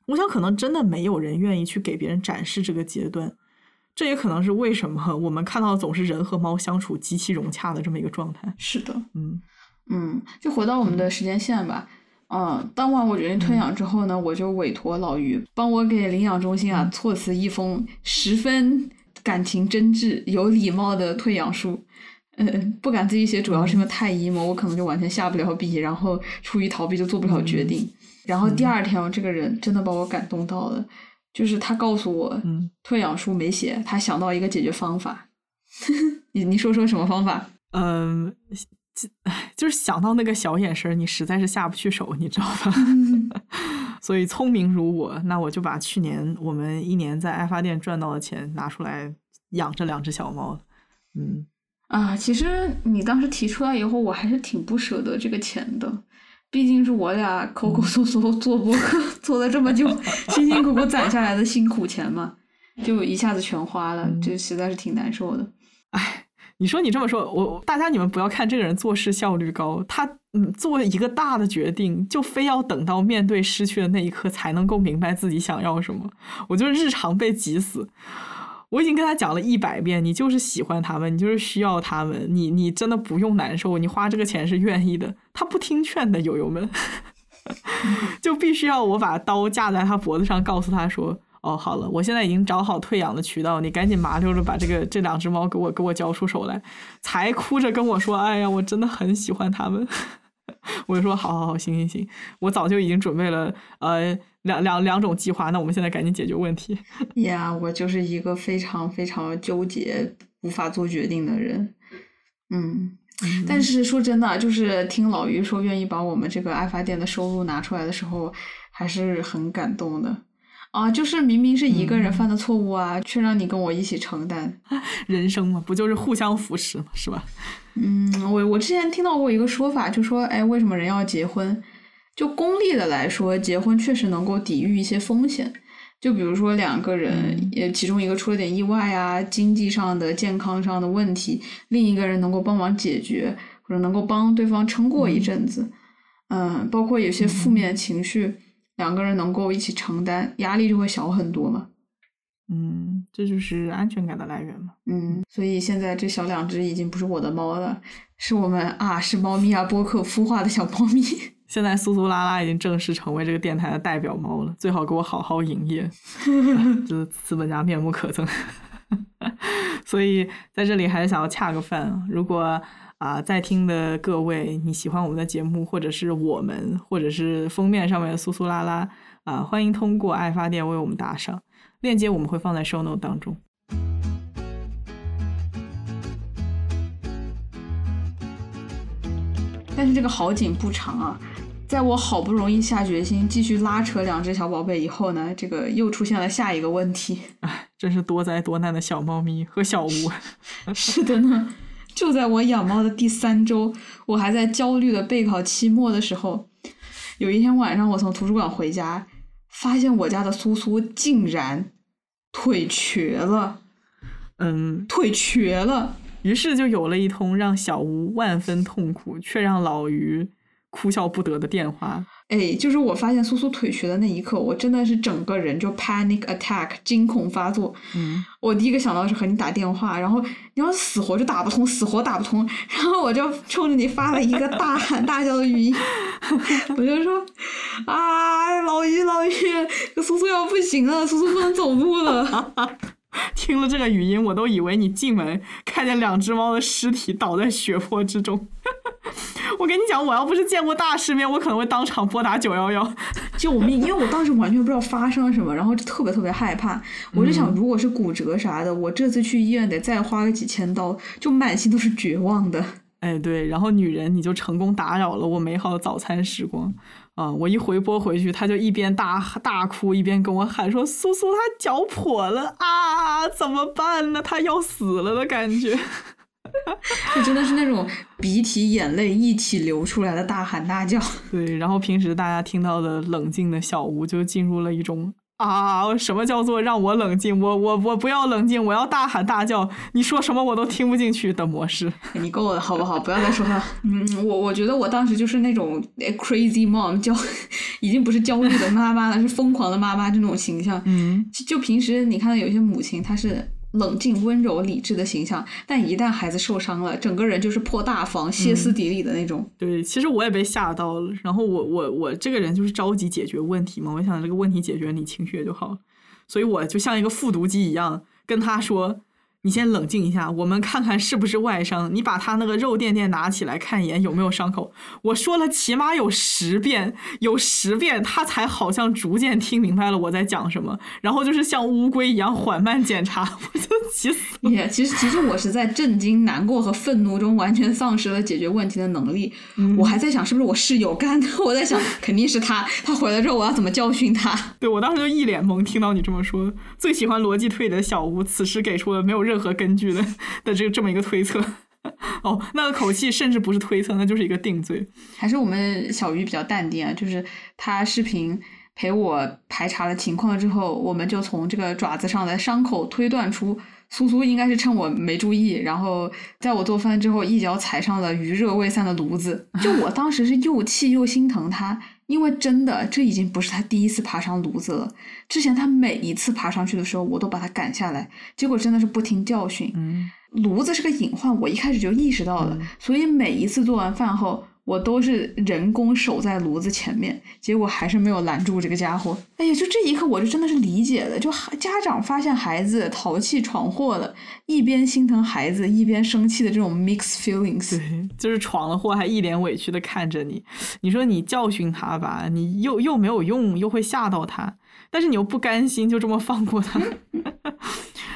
我想可能真的没有人愿意去给别人展示这个阶段，这也可能是为什么 我们看到总是人和猫相处极其融洽的这么一个状态。是的，嗯嗯，就回到我们的时间线吧。嗯，当晚我决定退养之后呢，我就委托老于帮我给领养中心啊措辞一封十分感情真挚、有礼貌的退养书。嗯，不敢自己写，主要是因为太 emo，我可能就完全下不了笔，然后出于逃避就做不了决定。然后第二天，这个人真的把我感动到了，就是他告诉我，嗯退养书没写，他想到一个解决方法。你你说说什么方法？嗯。唉，就是想到那个小眼神，你实在是下不去手，你知道吧？所以聪明如我，那我就把去年我们一年在爱发店赚到的钱拿出来养这两只小猫。嗯啊，其实你当时提出来以后，我还是挺不舍得这个钱的，毕竟是我俩抠抠搜搜做播客做了这么久，辛辛苦苦攒下来的辛苦钱嘛，就一下子全花了，这实在是挺难受的。哎。你说你这么说，我大家你们不要看这个人做事效率高，他嗯做一个大的决定，就非要等到面对失去的那一刻才能够明白自己想要什么。我就是日常被急死，我已经跟他讲了一百遍，你就是喜欢他们，你就是需要他们，你你真的不用难受，你花这个钱是愿意的。他不听劝的，友友们，就必须要我把刀架在他脖子上，告诉他说。哦，好了，我现在已经找好退养的渠道，你赶紧麻溜的把这个这两只猫给我给我交出手来。才哭着跟我说：“哎呀，我真的很喜欢它们。” 我就说：“好好好，行行行，我早就已经准备了呃两两两种计划，那我们现在赶紧解决问题。”呀，我就是一个非常非常纠结、无法做决定的人。嗯，但是说真的，就是听老于说愿意把我们这个爱发店的收入拿出来的时候，还是很感动的。啊，就是明明是一个人犯的错误啊，却让你跟我一起承担。人生嘛，不就是互相扶持嘛，是吧？嗯，我我之前听到过一个说法，就说，哎，为什么人要结婚？就功利的来说，结婚确实能够抵御一些风险。就比如说两个人，也其中一个出了点意外啊，经济上的、健康上的问题，另一个人能够帮忙解决，或者能够帮对方撑过一阵子。嗯，包括有些负面情绪。两个人能够一起承担，压力就会小很多嘛。嗯，这就是安全感的来源嘛。嗯，所以现在这小两只已经不是我的猫了，是我们啊，是猫咪啊播客孵化的小猫咪。现在苏苏拉拉已经正式成为这个电台的代表猫了，最好给我好好营业，这资本家面目可憎。所以在这里还是想要恰个饭，如果。啊，在听的各位，你喜欢我们的节目，或者是我们，或者是封面上面的苏苏拉拉，啊，欢迎通过爱发电为我们打赏，链接我们会放在 show note 当中。但是这个好景不长啊，在我好不容易下决心继续拉扯两只小宝贝以后呢，这个又出现了下一个问题。哎，真是多灾多难的小猫咪和小吴。是的呢，就在我养猫的第三周，我还在焦虑的备考期末的时候，有一天晚上我从图书馆回家，发现我家的苏苏竟然腿瘸了。嗯，腿瘸了。于是就有了一通让小吴万分痛苦，却让老于哭笑不得的电话。哎，就是我发现苏苏腿瘸的那一刻，我真的是整个人就 panic attack 惊恐发作。嗯，我第一个想到是和你打电话，然后你要死活就打不通，死活打不通，然后我就冲着你发了一个大喊大叫的语音，我就说啊，老于老于，苏苏要不行了，苏苏不能走路了。听了这个语音，我都以为你进门看见两只猫的尸体倒在血泊之中。我跟你讲，我要不是见过大世面，我可能会当场拨打九幺幺 救命！因为我当时完全不知道发生了什么，然后就特别特别害怕。我就想，如果是骨折啥的，我这次去医院得再花个几千刀，就满心都是绝望的。哎，对，然后女人你就成功打扰了我美好的早餐时光。啊！我一回拨回去，他就一边大大哭，一边跟我喊说：“苏苏，他脚跛了啊，怎么办呢？他要死了的感觉。” 就真的是那种鼻涕眼泪一起流出来的大喊大叫。对，然后平时大家听到的冷静的小吴就进入了一种。啊！什么叫做让我冷静？我我我不要冷静，我要大喊大叫。你说什么我都听不进去的模式。你够了，好不好？不要再说了。嗯，我我觉得我当时就是那种 crazy mom，焦，已经不是焦虑的妈妈了，是疯狂的妈妈这种形象。嗯，就平时你看到有些母亲，她是。冷静、温柔、理智的形象，但一旦孩子受伤了，整个人就是破大防、歇斯底里的那种。对，其实我也被吓到了。然后我我我这个人就是着急解决问题嘛，我想这个问题解决，你情绪也就好了。所以我就像一个复读机一样，跟他说。你先冷静一下，我们看看是不是外伤。你把他那个肉垫垫拿起来看一眼，有没有伤口？我说了起码有十遍，有十遍，他才好像逐渐听明白了我在讲什么。然后就是像乌龟一样缓慢检查，我就急死了。其实，其实我是在震惊、难过和愤怒中完全丧失了解决问题的能力。我还在想是不是我室友干的？我在想肯定是他。他回来之后我要怎么教训他？对我当时就一脸懵，听到你这么说，最喜欢逻辑推理的小吴此时给出了没有任。任何根据的的这这么一个推测，哦，那个口气甚至不是推测，那就是一个定罪。还是我们小鱼比较淡定啊，就是他视频陪我排查了情况之后，我们就从这个爪子上的伤口推断出，苏苏应该是趁我没注意，然后在我做饭之后一脚踩上了余热未散的炉子。就我当时是又气又心疼他。因为真的，这已经不是他第一次爬上炉子了。之前他每一次爬上去的时候，我都把他赶下来，结果真的是不听教训。炉子是个隐患，我一开始就意识到了，所以每一次做完饭后。我都是人工守在炉子前面，结果还是没有拦住这个家伙。哎呀，就这一刻，我就真的是理解了。就家长发现孩子淘气闯祸了，一边心疼孩子，一边生气的这种 mixed feelings。对，就是闯了祸还一脸委屈的看着你。你说你教训他吧，你又又没有用，又会吓到他，但是你又不甘心就这么放过他。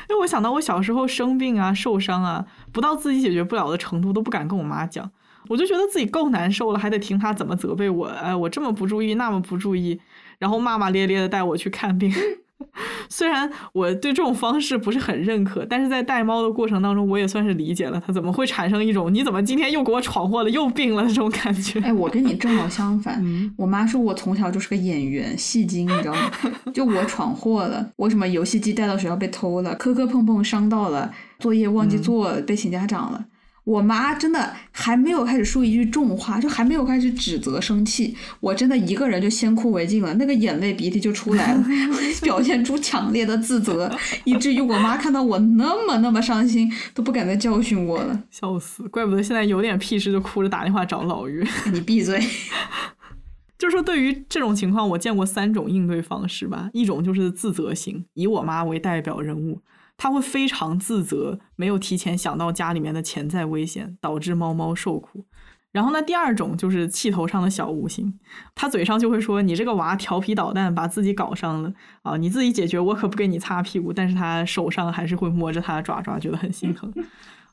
因为我想到我小时候生病啊、受伤啊，不到自己解决不了的程度，都不敢跟我妈讲。我就觉得自己够难受了，还得听他怎么责备我。哎，我这么不注意，那么不注意，然后骂骂咧咧的带我去看病。虽然我对这种方式不是很认可，但是在带猫的过程当中，我也算是理解了他怎么会产生一种你怎么今天又给我闯祸了，又病了这种感觉。哎，我跟你正好相反。我妈说我从小就是个演员，戏精，你知道吗？就我闯祸了，我什么游戏机带到学校被偷了，磕磕碰碰伤到了，作业忘记做被请家长了。我妈真的还没有开始说一句重话，就还没有开始指责生气，我真的一个人就先哭为敬了，那个眼泪鼻涕就出来了，表现出强烈的自责，以至于我妈看到我那么那么伤心，都不敢再教训我了。笑死，怪不得现在有点屁事就哭着打电话找老于。你闭嘴。就是说，对于这种情况，我见过三种应对方式吧，一种就是自责型，以我妈为代表人物。他会非常自责，没有提前想到家里面的潜在危险，导致猫猫受苦。然后呢，第二种就是气头上的小无形，他嘴上就会说你这个娃调皮捣蛋，把自己搞上了啊，你自己解决，我可不给你擦屁股。但是他手上还是会摸着他的爪爪，觉得很心疼。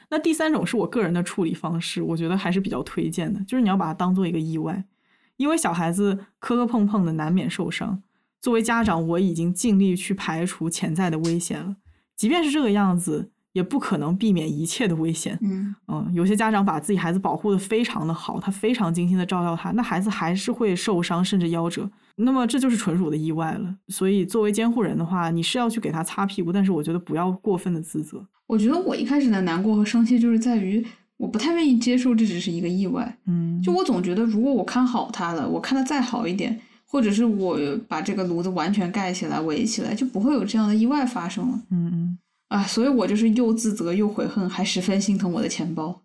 那第三种是我个人的处理方式，我觉得还是比较推荐的，就是你要把它当做一个意外，因为小孩子磕磕碰碰的难免受伤。作为家长，我已经尽力去排除潜在的危险了，即便是这个样子。也不可能避免一切的危险。嗯嗯，有些家长把自己孩子保护的非常的好，他非常精心的照料他，那孩子还是会受伤甚至夭折。那么这就是纯属的意外了。所以作为监护人的话，你是要去给他擦屁股，但是我觉得不要过分的自责。我觉得我一开始的难过和生气就是在于我不太愿意接受这只是一个意外。嗯，就我总觉得如果我看好他了，我看的再好一点，或者是我把这个炉子完全盖起来围起来，就不会有这样的意外发生了。嗯嗯。啊，所以我就是又自责又悔恨，还十分心疼我的钱包。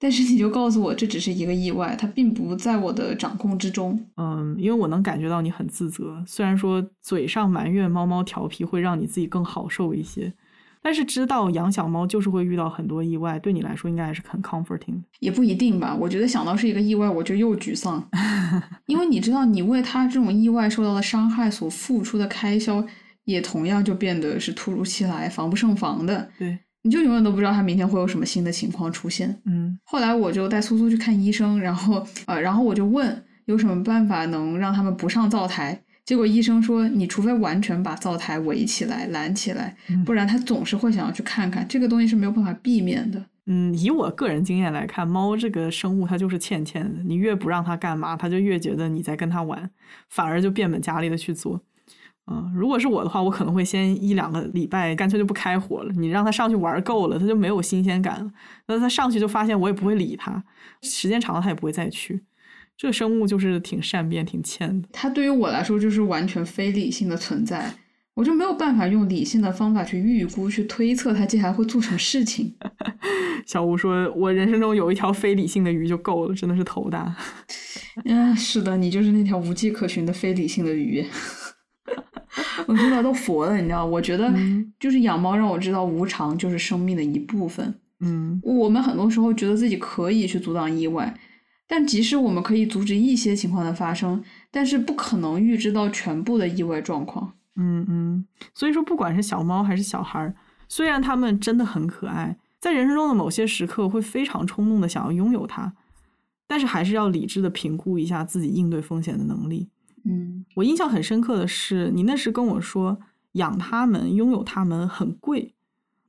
但是你就告诉我，这只是一个意外，它并不在我的掌控之中。嗯，因为我能感觉到你很自责，虽然说嘴上埋怨猫猫调皮会让你自己更好受一些，但是知道养小猫就是会遇到很多意外，对你来说应该还是很 comforting。也不一定吧，我觉得想到是一个意外，我就又沮丧，因为你知道，你为它这种意外受到的伤害所付出的开销。也同样就变得是突如其来、防不胜防的。对，你就永远都不知道他明天会有什么新的情况出现。嗯，后来我就带苏苏去看医生，然后呃，然后我就问有什么办法能让他们不上灶台。结果医生说，你除非完全把灶台围起来、拦起来，不然它总是会想要去看看。这个东西是没有办法避免的。嗯，以我个人经验来看，猫这个生物它就是欠欠的。你越不让它干嘛，它就越觉得你在跟它玩，反而就变本加厉的去做。嗯，如果是我的话，我可能会先一两个礼拜，干脆就不开火了。你让它上去玩够了，它就没有新鲜感了。那它上去就发现我也不会理它，时间长了它也不会再去。这个生物就是挺善变、挺欠的。它对于我来说就是完全非理性的存在，我就没有办法用理性的方法去预估、去推测它接下来会做什么事情。小吴说：“我人生中有一条非理性的鱼就够了，真的是头大。”嗯，是的，你就是那条无迹可寻的非理性的鱼。我现在都佛了，你知道？我觉得就是养猫让我知道无常就是生命的一部分。嗯，我们很多时候觉得自己可以去阻挡意外，但即使我们可以阻止一些情况的发生，但是不可能预知到全部的意外状况。嗯嗯，所以说不管是小猫还是小孩，虽然他们真的很可爱，在人生中的某些时刻会非常冲动的想要拥有它，但是还是要理智的评估一下自己应对风险的能力。嗯，我印象很深刻的是，你那时跟我说养它们、拥有它们很贵。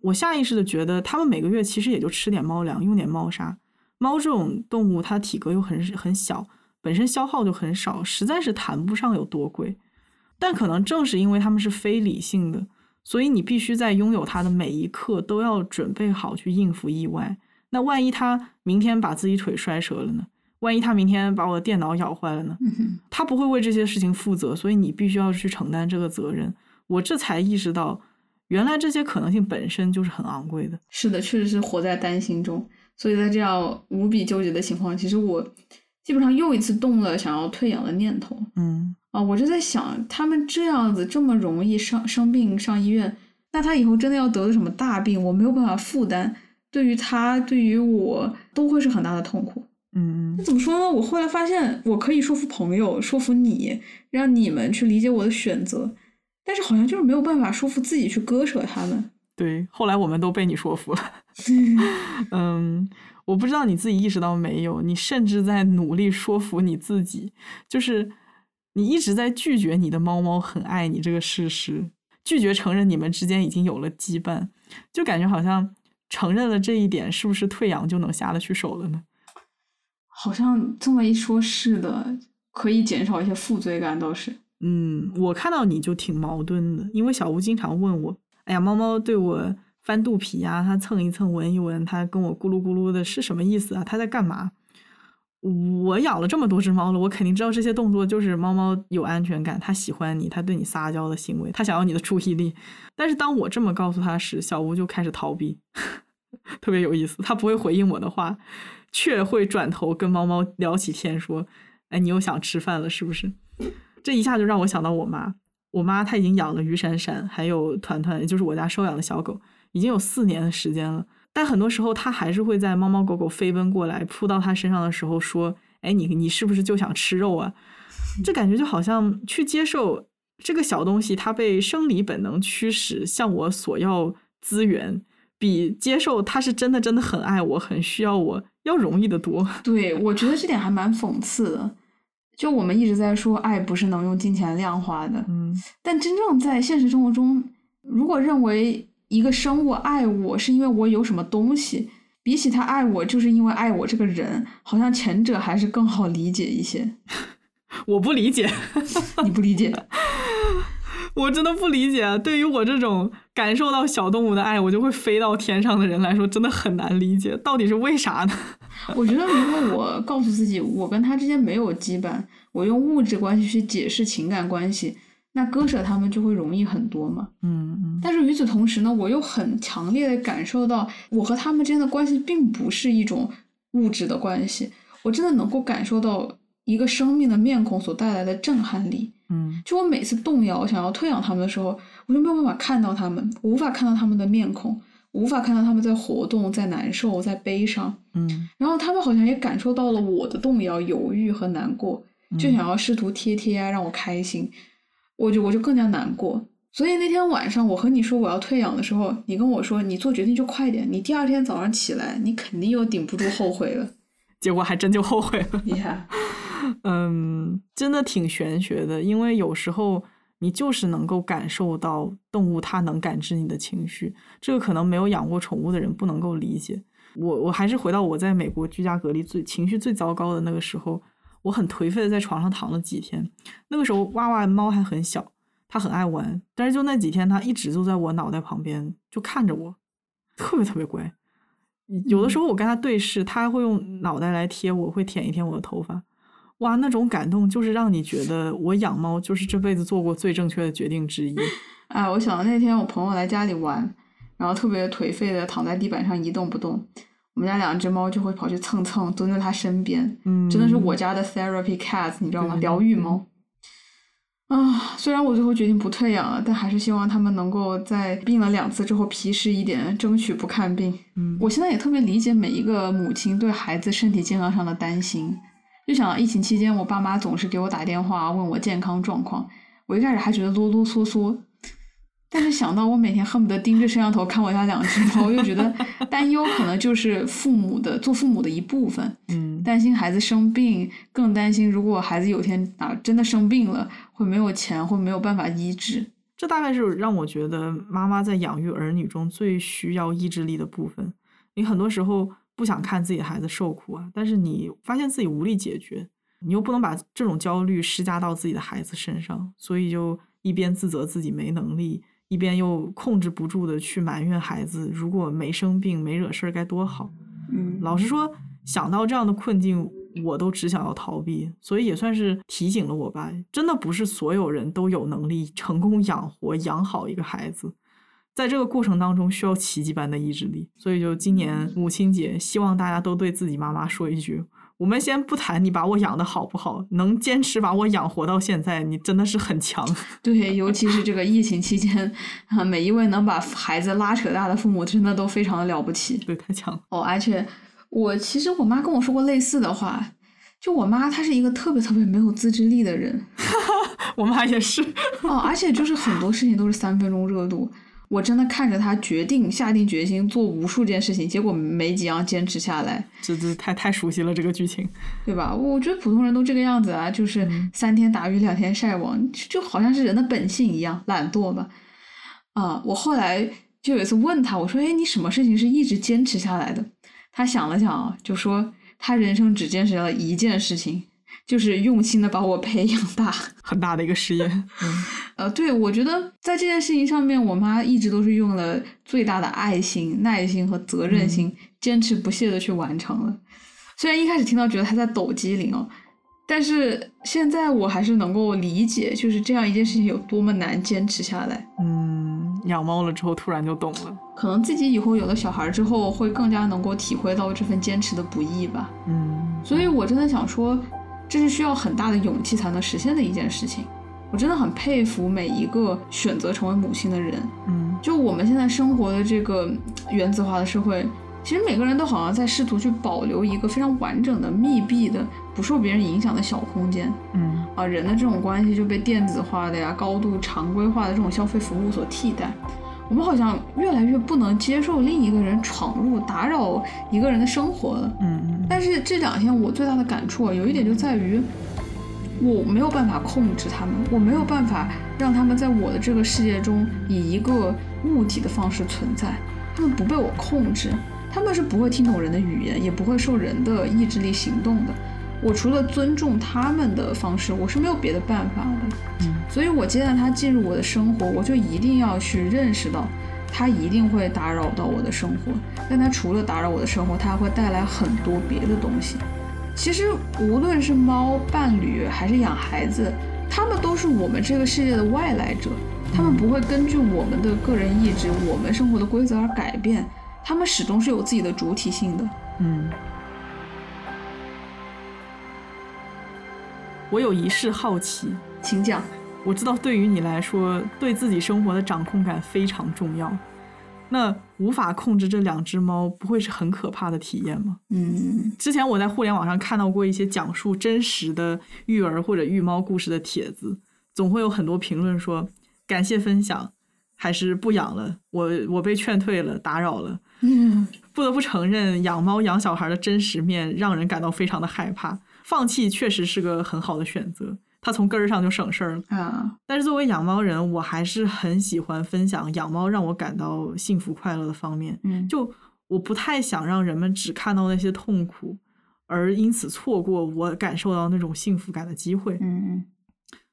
我下意识的觉得，它们每个月其实也就吃点猫粮、用点猫砂。猫这种动物，它体格又很很小，本身消耗就很少，实在是谈不上有多贵。但可能正是因为它们是非理性的，所以你必须在拥有它的每一刻都要准备好去应付意外。那万一它明天把自己腿摔折了呢？万一它明天把我的电脑咬坏了呢？它不会为这些事情负责，所以你必须要去承担这个责任。我这才意识到，原来这些可能性本身就是很昂贵的。是的，确实是活在担心中。所以在这样无比纠结的情况，其实我基本上又一次动了想要退养的念头。嗯啊，我就在想，他们这样子这么容易生生病上医院，那他以后真的要得了什么大病，我没有办法负担，对于他，对于我，都会是很大的痛苦。嗯，那怎么说呢？我后来发现，我可以说服朋友，说服你，让你们去理解我的选择，但是好像就是没有办法说服自己去割舍他们。对，后来我们都被你说服了。嗯，我不知道你自己意识到没有，你甚至在努力说服你自己，就是你一直在拒绝你的猫猫很爱你这个事实，拒绝承认你们之间已经有了羁绊，就感觉好像承认了这一点，是不是退养就能下得去手了呢？好像这么一说，是的，可以减少一些负罪感，倒是。嗯，我看到你就挺矛盾的，因为小吴经常问我：“哎呀，猫猫对我翻肚皮呀，它蹭一蹭，闻一闻，它跟我咕噜咕噜的，是什么意思啊？它在干嘛？”我养了这么多只猫了，我肯定知道这些动作就是猫猫有安全感，它喜欢你，它对你撒娇的行为，它想要你的注意力。但是当我这么告诉它时，小吴就开始逃避，特别有意思，它不会回应我的话。却会转头跟猫猫聊起天，说：“哎，你又想吃饭了是不是？”这一下就让我想到我妈。我妈她已经养了于闪闪，还有团团，也就是我家收养的小狗，已经有四年的时间了。但很多时候它还是会在猫猫狗狗飞奔过来扑到它身上的时候说：“哎，你你是不是就想吃肉啊？”这感觉就好像去接受这个小东西，它被生理本能驱使向我索要资源，比接受它是真的真的很爱我、很需要我要容易的多。对，我觉得这点还蛮讽刺的。就我们一直在说，爱不是能用金钱量化的，嗯，但真正在现实生活中，如果认为一个生物爱我是因为我有什么东西，比起他爱我就是因为爱我这个人，好像前者还是更好理解一些。我不理解，你不理解，我真的不理解。对于我这种感受到小动物的爱，我就会飞到天上的人来说，真的很难理解，到底是为啥呢？我觉得，如果我告诉自己，我跟他之间没有羁绊，我用物质关系去解释情感关系，那割舍他们就会容易很多嘛。嗯嗯。但是与此同时呢，我又很强烈的感受到，我和他们之间的关系并不是一种物质的关系，我真的能够感受到一个生命的面孔所带来的震撼力。嗯，就我每次动摇想要退养他们的时候，我就没有办法看到他们，无法看到他们的面孔。无法看到他们在活动，在难受，在悲伤，嗯，然后他们好像也感受到了我的动摇、犹豫和难过，就想要试图贴贴啊，让我开心，我就我就更加难过。所以那天晚上我和你说我要退养的时候，你跟我说你做决定就快点，你第二天早上起来你肯定又顶不住后悔了，结果还真就后悔了。厉害，嗯，真的挺玄学的，因为有时候。你就是能够感受到动物，它能感知你的情绪，这个可能没有养过宠物的人不能够理解。我我还是回到我在美国居家隔离最情绪最糟糕的那个时候，我很颓废的在床上躺了几天。那个时候娃娃猫还很小，它很爱玩，但是就那几天，它一直就在我脑袋旁边就看着我，特别特别乖。有的时候我跟它对视，它会用脑袋来贴我，会舔一舔我的头发。哇，那种感动就是让你觉得我养猫就是这辈子做过最正确的决定之一。哎，我想到那天我朋友来家里玩，然后特别颓废的躺在地板上一动不动，我们家两只猫就会跑去蹭蹭，蹲在它身边，嗯，真的是我家的 therapy cats，你知道吗？疗愈猫。啊，虽然我最后决定不退养了，但还是希望他们能够在病了两次之后皮实一点，争取不看病。嗯，我现在也特别理解每一个母亲对孩子身体健康上的担心。就想疫情期间，我爸妈总是给我打电话问我健康状况，我一开始还觉得啰啰嗦嗦，但是想到我每天恨不得盯着摄像头看我家两只猫，我又觉得担忧可能就是父母的做父母的一部分，嗯，担心孩子生病，更担心如果孩子有天啊真的生病了，会没有钱，会没有办法医治。这大概是让我觉得妈妈在养育儿女中最需要意志力的部分。你很多时候。不想看自己的孩子受苦啊，但是你发现自己无力解决，你又不能把这种焦虑施加到自己的孩子身上，所以就一边自责自己没能力，一边又控制不住的去埋怨孩子，如果没生病没惹事儿该多好。嗯，老实说，想到这样的困境，我都只想要逃避，所以也算是提醒了我吧，真的不是所有人都有能力成功养活养好一个孩子。在这个过程当中，需要奇迹般的意志力。所以，就今年母亲节，希望大家都对自己妈妈说一句：我们先不谈你把我养的好不好，能坚持把我养活到现在，你真的是很强。对，尤其是这个疫情期间，啊，每一位能把孩子拉扯大的父母，真的都非常的了不起。对，太强了。哦，而且我其实我妈跟我说过类似的话，就我妈她是一个特别特别没有自制力的人。我妈也是。哦，而且就是很多事情都是三分钟热度。我真的看着他决定下定决心做无数件事情，结果没几样坚持下来。这这太太熟悉了这个剧情，对吧？我觉得普通人都这个样子啊，就是三天打鱼两天晒网，就好像是人的本性一样，懒惰吧。啊，我后来就有一次问他，我说：“哎，你什么事情是一直坚持下来的？”他想了想啊，就说他人生只坚持了一件事情。就是用心的把我培养大，很大的一个事业。嗯，呃，对，我觉得在这件事情上面，我妈一直都是用了最大的爱心、耐心和责任心，坚持不懈的去完成了。虽然一开始听到觉得她在抖机灵哦，但是现在我还是能够理解，就是这样一件事情有多么难坚持下来。嗯，养猫了之后突然就懂了，可能自己以后有了小孩之后，会更加能够体会到这份坚持的不易吧。嗯，所以我真的想说。这是需要很大的勇气才能实现的一件事情，我真的很佩服每一个选择成为母亲的人。嗯，就我们现在生活的这个原子化的社会，其实每个人都好像在试图去保留一个非常完整的、密闭的、不受别人影响的小空间。嗯啊，人的这种关系就被电子化的呀、高度常规化的这种消费服务所替代。我们好像越来越不能接受另一个人闯入、打扰一个人的生活了。嗯但是这两天我最大的感触啊，有一点就在于，我没有办法控制他们，我没有办法让他们在我的这个世界中以一个物体的方式存在，他们不被我控制，他们是不会听懂人的语言，也不会受人的意志力行动的。我除了尊重他们的方式，我是没有别的办法的。嗯所以我接纳他进入我的生活，我就一定要去认识到，他一定会打扰到我的生活。但他除了打扰我的生活，他还会带来很多别的东西。其实无论是猫伴侣还是养孩子，他们都是我们这个世界的外来者，他们不会根据我们的个人意志、我们生活的规则而改变，他们始终是有自己的主体性的。嗯。我有一事好奇，请讲。我知道对于你来说，对自己生活的掌控感非常重要。那无法控制这两只猫，不会是很可怕的体验吗？嗯之前我在互联网上看到过一些讲述真实的育儿或者育猫故事的帖子，总会有很多评论说感谢分享，还是不养了，我我被劝退了，打扰了。嗯不得不承认，养猫养小孩的真实面让人感到非常的害怕。放弃确实是个很好的选择，它从根儿上就省事儿了。啊但是作为养猫人，我还是很喜欢分享养猫让我感到幸福快乐的方面。嗯就我不太想让人们只看到那些痛苦，而因此错过我感受到那种幸福感的机会。嗯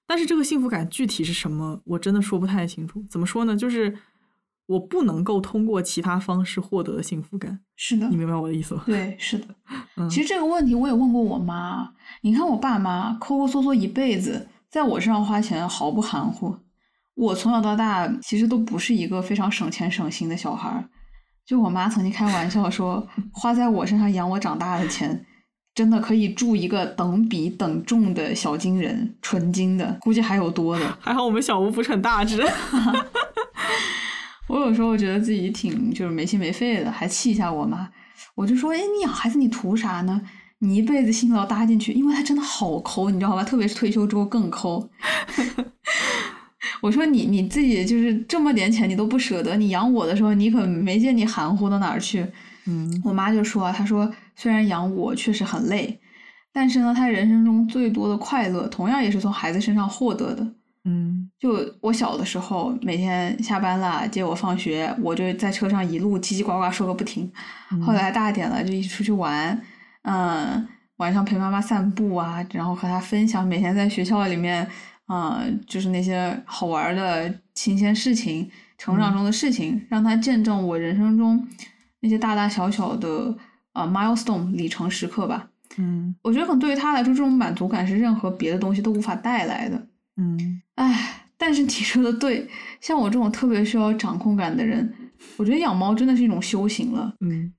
但是这个幸福感具体是什么，我真的说不太清楚。怎么说呢？就是我不能够通过其他方式获得的幸福感。是的你，明白我的意思吗？对，是的。嗯其实这个问题我也问过我妈。你看我爸妈抠抠缩缩一辈子，在我身上花钱毫不含糊。我从小到大其实都不是一个非常省钱省心的小孩儿。就我妈曾经开玩笑说，花在我身上养我长大的钱，真的可以住一个等比等重的小金人，纯金的，估计还有多的。还好我们小屋不是很大只。我有时候觉得自己挺就是没心没肺的，还气一下我妈。我就说，哎，你养孩子你图啥呢？你一辈子辛劳搭进去，因为他真的好抠，你知道吧？特别是退休之后更抠。我说你你自己就是这么点钱你都不舍得，你养我的时候你可没见你含糊到哪儿去。嗯我妈就说，她说虽然养我确实很累，但是呢，她人生中最多的快乐同样也是从孩子身上获得的。嗯就我小的时候，每天下班了接我放学，我就在车上一路叽叽呱呱说个不停。嗯后来大点了，就一起出去玩，嗯，晚上陪妈妈散步啊，然后和她分享每天在学校里面，嗯，就是那些好玩的新鲜事情、成长中的事情，让她见证我人生中那些大大小小的啊、milestone 里程时刻吧。嗯我觉得可能对于她来说，这种满足感是任何别的东西都无法带来的。嗯唉，但是你说的对，像我这种特别需要掌控感的人，我觉得养猫真的是一种修行了。嗯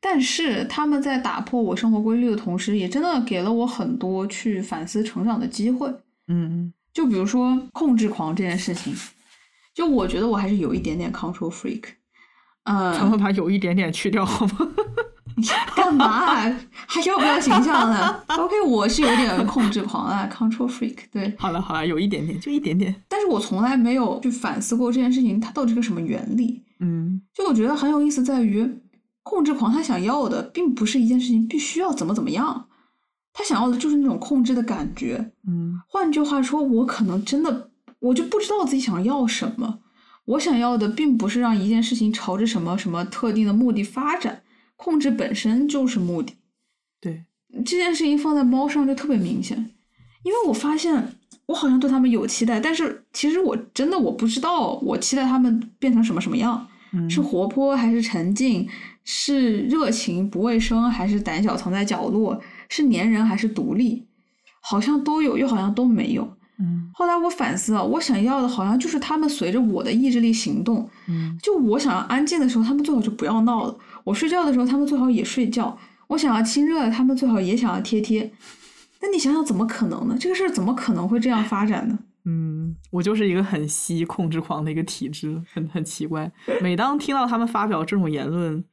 但是他们在打破我生活规律的同时，也真的给了我很多去反思成长的机会。嗯就比如说控制狂这件事情，就我觉得我还是有一点点 control freak。咱嗯，们把有一点点去掉好吗？干嘛啊 还要不要形象呢？OK，我是有点控制狂啊，control freak。对，好了好了，有一点点，就一点点。但是我从来没有去反思过这件事情它到底是个什么原理。嗯就我觉得很有意思，在于控制狂他想要的并不是一件事情必须要怎么怎么样，他想要的就是那种控制的感觉。嗯换句话说，我可能真的我就不知道自己想要什么。我想要的并不是让一件事情朝着什么什么特定的目的发展，控制本身就是目的。对，这件事情放在猫上就特别明显，因为我发现我好像对他们有期待，但是其实我真的我不知道我期待他们变成什么什么样。嗯是活泼还是沉静？是热情不卫生还是胆小藏在角落？是粘人还是独立？好像都有，又好像都没有。嗯后来我反思啊，我想要的好像就是他们随着我的意志力行动。嗯就我想要安静的时候，他们最好就不要闹了；我睡觉的时候，他们最好也睡觉；我想要亲热，他们最好也想要贴贴。那你想想，怎么可能呢？这个事儿怎么可能会这样发展呢？嗯，我就是一个很吸控制狂的一个体质，很很奇怪。每当听到他们发表这种言论，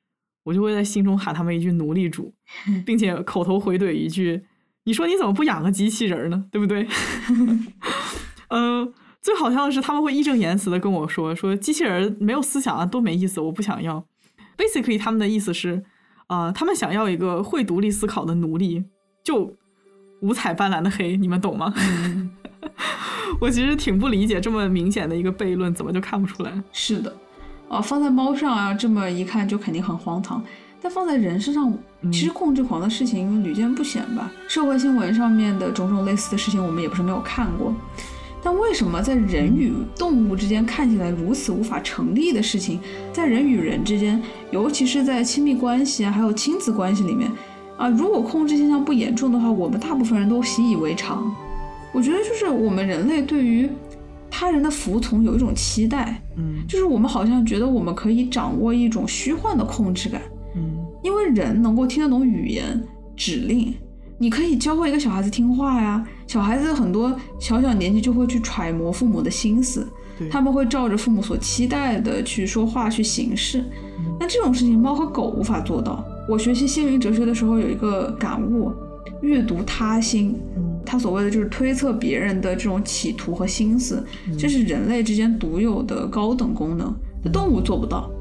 我就会在心中喊他们一句“奴隶主”，并且口头回怼一句：“你说你怎么不养个机器人呢？对不对？”嗯，最好笑的是他们会义正言辞的跟我说：“说机器人没有思想啊，多没意思，我不想要。” Basically，他们的意思是，啊，他们想要一个会独立思考的奴隶，就五彩斑斓的黑，你们懂吗？我其实挺不理解这么明显的一个悖论，怎么就看不出来？是的。啊，放在猫上啊，这么一看就肯定很荒唐。但放在人身上，其实控制狂的事情屡见不鲜吧？社会新闻上面的种种类似的事情，我们也不是没有看过。但为什么在人与动物之间看起来如此无法成立的事情，在人与人之间，尤其是在亲密关系啊，还有亲子关系里面啊，如果控制现象不严重的话，我们大部分人都习以为常。我觉得就是我们人类对于。他人的服从有一种期待，嗯，就是我们好像觉得我们可以掌握一种虚幻的控制感，嗯，因为人能够听得懂语言指令，你可以教会一个小孩子听话呀，小孩子很多小小年纪就会去揣摩父母的心思，他们会照着父母所期待的去说话去行事，那这种事情猫和狗无法做到。我学习心灵哲学的时候有一个感悟，阅读他心。他所谓的就是推测别人的这种企图和心思，这是人类之间独有的高等功能，动物做不到。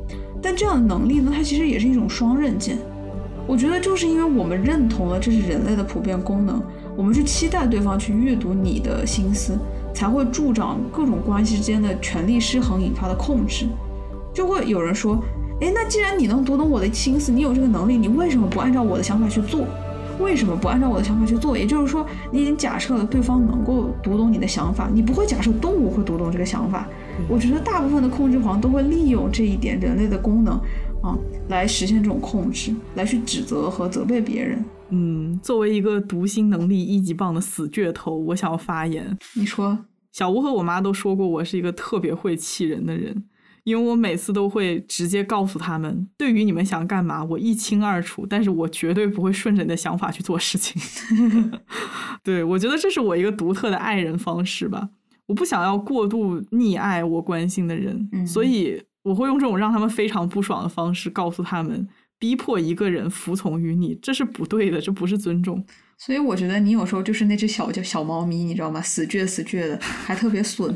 但这样的能力呢，它其实也是一种双刃剑。我觉得就是因为我们认同了这是人类的普遍功能，我们去期待对方去阅读你的心思，才会助长各种关系之间的权力失衡引发的控制。就会有人说，哎，那既然你能读懂我的心思，你有这个能力，你为什么不按照我的想法去做？为什么不按照我的想法去做？也就是说，你已经假设了对方能够读懂你的想法，你不会假设动物会读懂这个想法。我觉得大部分的控制狂都会利用这一点人类的功能啊，来实现这种控制，来去指责和责备别人。嗯，作为一个读心能力一级棒的死倔头，我想要发言。你说，小吴和我妈都说过，我是一个特别会气人的人。因为我每次都会直接告诉他们，对于你们想干嘛，我一清二楚，但是我绝对不会顺着你的想法去做事情。对我觉得这是我一个独特的爱人方式吧，我不想要过度溺爱我关心的人，所以我会用这种让他们非常不爽的方式告诉他们。逼迫一个人服从于你，这是不对的，这不是尊重。所以我觉得你有时候就是那只小叫小猫咪，你知道吗？死倔死倔的，还特别损。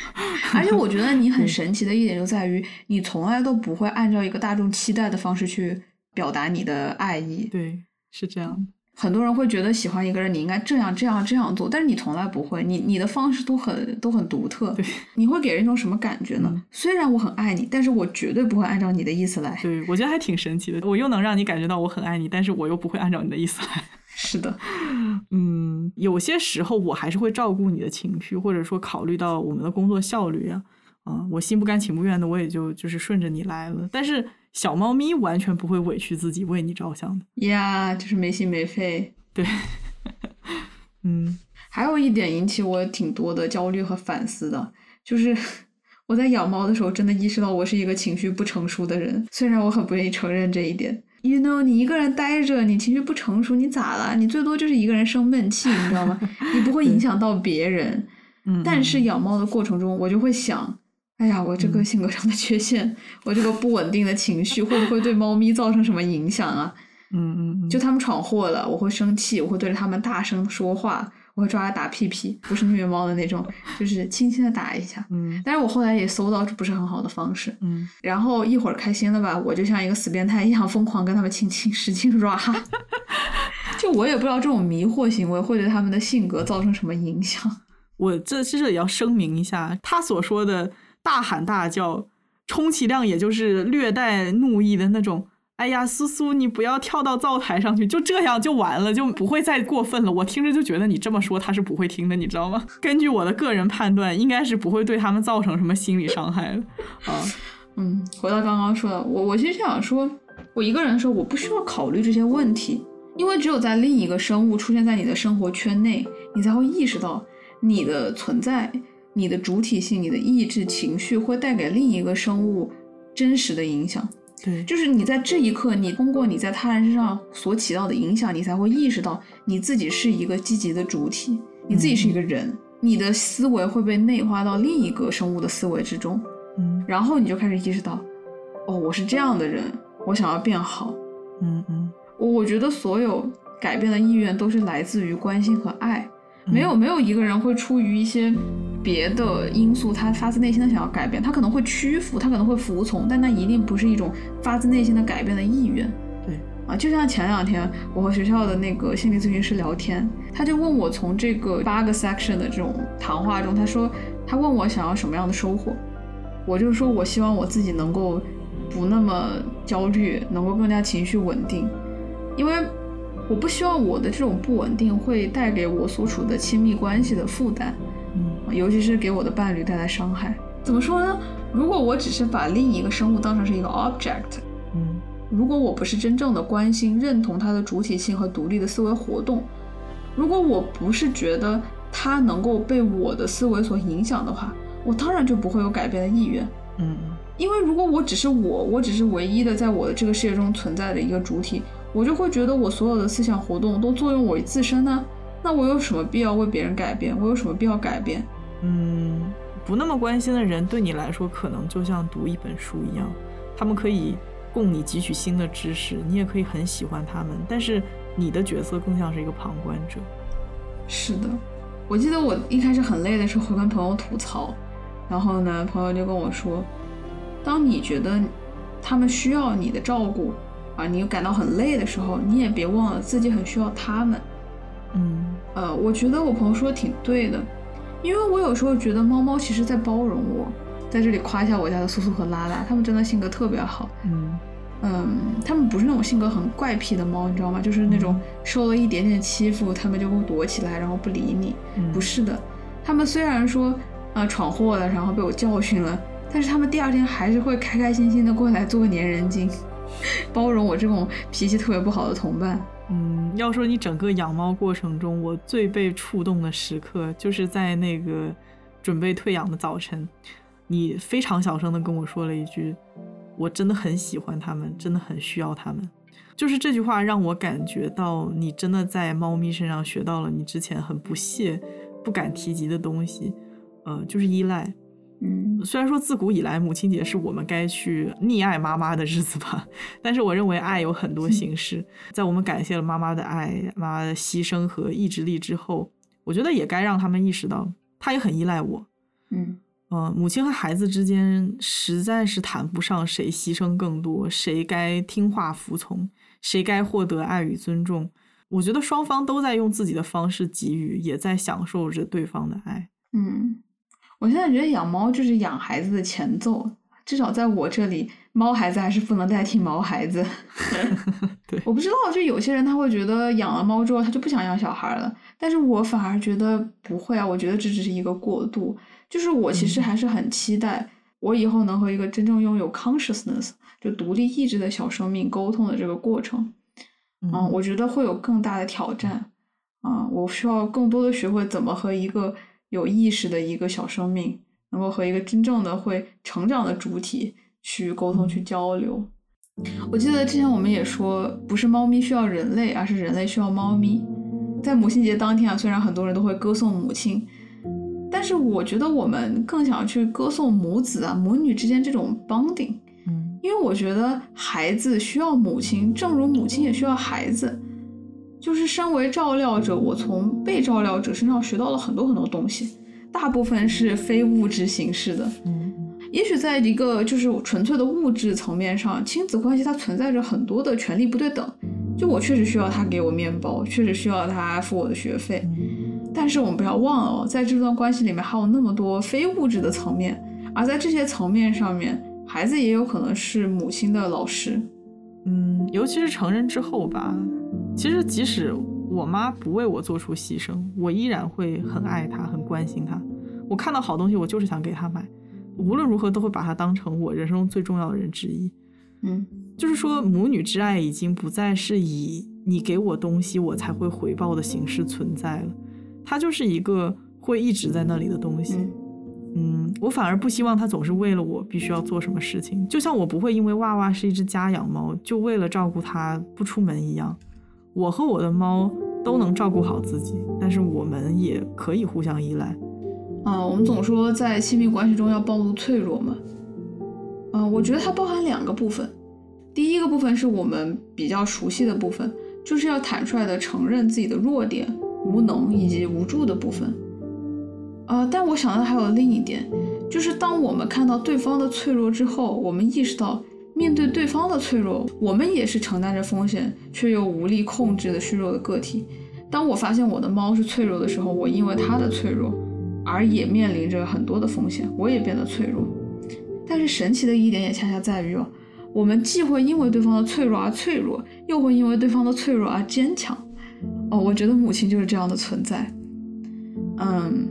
而且我觉得你很神奇的一点就在于，你从来都不会按照一个大众期待的方式去表达你的爱意。对，是这样。很多人会觉得喜欢一个人，你应该这样这样这样做，但是你从来不会，你你的方式都很都很独特。对，你会给人一种什么感觉呢？虽然我很爱你，但是我绝对不会按照你的意思来。对，我觉得还挺神奇的。我又能让你感觉到我很爱你，但是我又不会按照你的意思来。是的，嗯，有些时候我还是会照顾你的情绪，或者说考虑到我们的工作效率啊，啊，我心不甘情不愿的，我也就就是顺着你来了。但是。小猫咪完全不会委屈自己为你着想的呀，就是没心没肺。对，嗯，还有一点引起我挺多的焦虑和反思的，就是我在养猫的时候，真的意识到我是一个情绪不成熟的人。虽然我很不愿意承认这一点。You know，你一个人待着，你情绪不成熟，你咋了？你最多就是一个人生闷气，你知道吗？你不会影响到别人。嗯。但是养猫的过程中，我就会想。哎呀，我这个性格上的缺陷，我这个不稳定的情绪，会不会对猫咪造成什么影响啊？嗯嗯，就他们闯祸了，我会生气，我会对着他们大声说话，我会抓它打屁屁，不是虐猫的那种，就是轻轻的打一下。嗯，但是我后来也搜到这不是很好的方式。嗯，然后一会儿开心了吧，我就像一个死变态一样疯狂跟他们亲亲，使劲抓。就我也不知道这种迷惑行为会对他们的性格造成什么影响。我这这也要声明一下，他所说的。大喊大叫，充其量也就是略带怒意的那种。哎呀，苏苏，你不要跳到灶台上去，就这样就完了，就不会再过分了。我听着就觉得你这么说他是不会听的，你知道吗？根据我的个人判断，应该是不会对他们造成什么心理伤害的。啊，嗯，回到刚刚说的，我我其实想说，我一个人的时候，我不需要考虑这些问题，因为只有在另一个生物出现在你的生活圈内，你才会意识到你的存在。你的主体性、你的意志、情绪会带给另一个生物真实的影响。对，就是你在这一刻，你通过你在他人身上所起到的影响，你才会意识到你自己是一个积极的主体，你自己是一个人，你的思维会被内化到另一个生物的思维之中。嗯，然后你就开始意识到，哦，我是这样的人，我想要变好。嗯嗯，我我觉得所有改变的意愿都是来自于关心和爱，没有没有一个人会出于一些别的因素，他发自内心的想要改变，他可能会屈服，他可能会服从，但那一定不是一种发自内心的改变的意愿。对啊，就像前两天我和学校的那个心理咨询师聊天，他就问我从这个八个 section 的这种谈话中，他说他问我想要什么样的收获，我就说我希望我自己能够不那么焦虑，能够更加情绪稳定，因为我不希望我的这种不稳定会带给我所处的亲密关系的负担。嗯尤其是给我的伴侣带来伤害。怎么说呢？如果我只是把另一个生物当成是一个 object，嗯如果我不是真正的关心、认同它的主体性和独立的思维活动，如果我不是觉得它能够被我的思维所影响的话，我当然就不会有改变的意愿。嗯因为如果我只是我，我只是唯一的在我的这个世界中存在的一个主体，我就会觉得我所有的思想活动都作用我自身呢。那我有什么必要为别人改变？我有什么必要改变？嗯，不那么关心的人对你来说，可能就像读一本书一样，他们可以供你汲取新的知识，你也可以很喜欢他们，但是你的角色更像是一个旁观者。是的，我记得我一开始很累的时候会跟朋友吐槽，然后呢，朋友就跟我说，当你觉得他们需要你的照顾啊，你又感到很累的时候，你也别忘了自己很需要他们。嗯呃，我觉得我朋友说的挺对的，因为我有时候觉得猫猫其实在包容我。在这里夸一下我家的苏苏和拉拉，他们真的性格特别好。嗯嗯，他们不是那种性格很怪癖的猫，你知道吗？就是那种受了一点点欺负，他们就会躲起来，然后不理你。嗯，不是的，他们虽然说啊、呃闯祸了，然后被我教训了，但是他们第二天还是会开开心心的过来做个粘人精，包容我这种脾气特别不好的同伴。嗯，要说你整个养猫过程中，我最被触动的时刻，就是在那个准备退养的早晨，你非常小声的跟我说了一句：“我真的很喜欢它们，真的很需要它们。”就是这句话让我感觉到你真的在猫咪身上学到了你之前很不屑、不敢提及的东西，呃，就是依赖。嗯虽然说自古以来母亲节是我们该去溺爱妈妈的日子吧，但是我认为爱有很多形式。在我们感谢了妈妈的爱、妈妈的牺牲和意志力之后，我觉得也该让他们意识到，她也很依赖我。嗯呃，母亲和孩子之间实在是谈不上谁牺牲更多，谁该听话服从，谁该获得爱与尊重。我觉得双方都在用自己的方式给予，也在享受着对方的爱。嗯，我现在觉得养猫就是养孩子的前奏，至少在我这里，猫孩子还是不能代替毛孩子。对我不知道，就有些人他会觉得养了猫之后他就不想养小孩了，但是我反而觉得不会啊，我觉得这只是一个过渡。就是我其实嗯还是很期待我以后能和一个真正拥有 consciousness 就独立意志的小生命沟通的这个过程。嗯，我觉得会有更大的挑战。啊，我需要更多的学会怎么和一个有意识的一个小生命，能够和一个真正的会成长的主体去沟通、去交流。我记得之前我们也说，不是猫咪需要人类，而是人类需要猫咪。在母亲节当天啊，虽然很多人都会歌颂母亲，但是我觉得我们更想去歌颂母子啊、母女之间这种 bonding。嗯因为我觉得孩子需要母亲，正如母亲也需要孩子。就是身为照料者，我从被照料者身上学到了很多很多东西，大部分是非物质形式的。嗯也许在一个就是纯粹的物质层面上，亲子关系它存在着很多的权利不对等。就我确实需要他给我面包，确实需要他付我的学费，嗯但是我们不要忘了哦，在这段关系里面还有那么多非物质的层面，而在这些层面上面，孩子也有可能是母亲的老师。嗯，尤其是成人之后吧，其实即使我妈不为我做出牺牲，我依然会很爱她，很关心她。我看到好东西，我就是想给她买，无论如何都会把她当成我人生中最重要的人之一。嗯就是说，母女之爱已经不再是以你给我东西我才会回报的形式存在了，它就是一个会一直在那里的东西。嗯嗯，我反而不希望它总是为了我必须要做什么事情，就像我不会因为娃娃是一只家养猫，就为了照顾它不出门一样。我和我的猫都能照顾好自己，但是我们也可以互相依赖。啊、我们总说在亲密关系中要暴露脆弱嘛。嗯、我觉得它包含两个部分。第一个部分是我们比较熟悉的部分，就是要坦率的承认自己的弱点、无能以及无助的部分。呃，但我想到还有另一点，就是当我们看到对方的脆弱之后，我们意识到面对对方的脆弱，我们也是承担着风险却又无力控制的虚弱的个体。当我发现我的猫是脆弱的时候，我因为它的脆弱而也面临着很多的风险，我也变得脆弱。但是神奇的一点也恰恰在于哦。我们既会因为对方的脆弱而脆弱，又会因为对方的脆弱而坚强。哦，我觉得母亲就是这样的存在。嗯，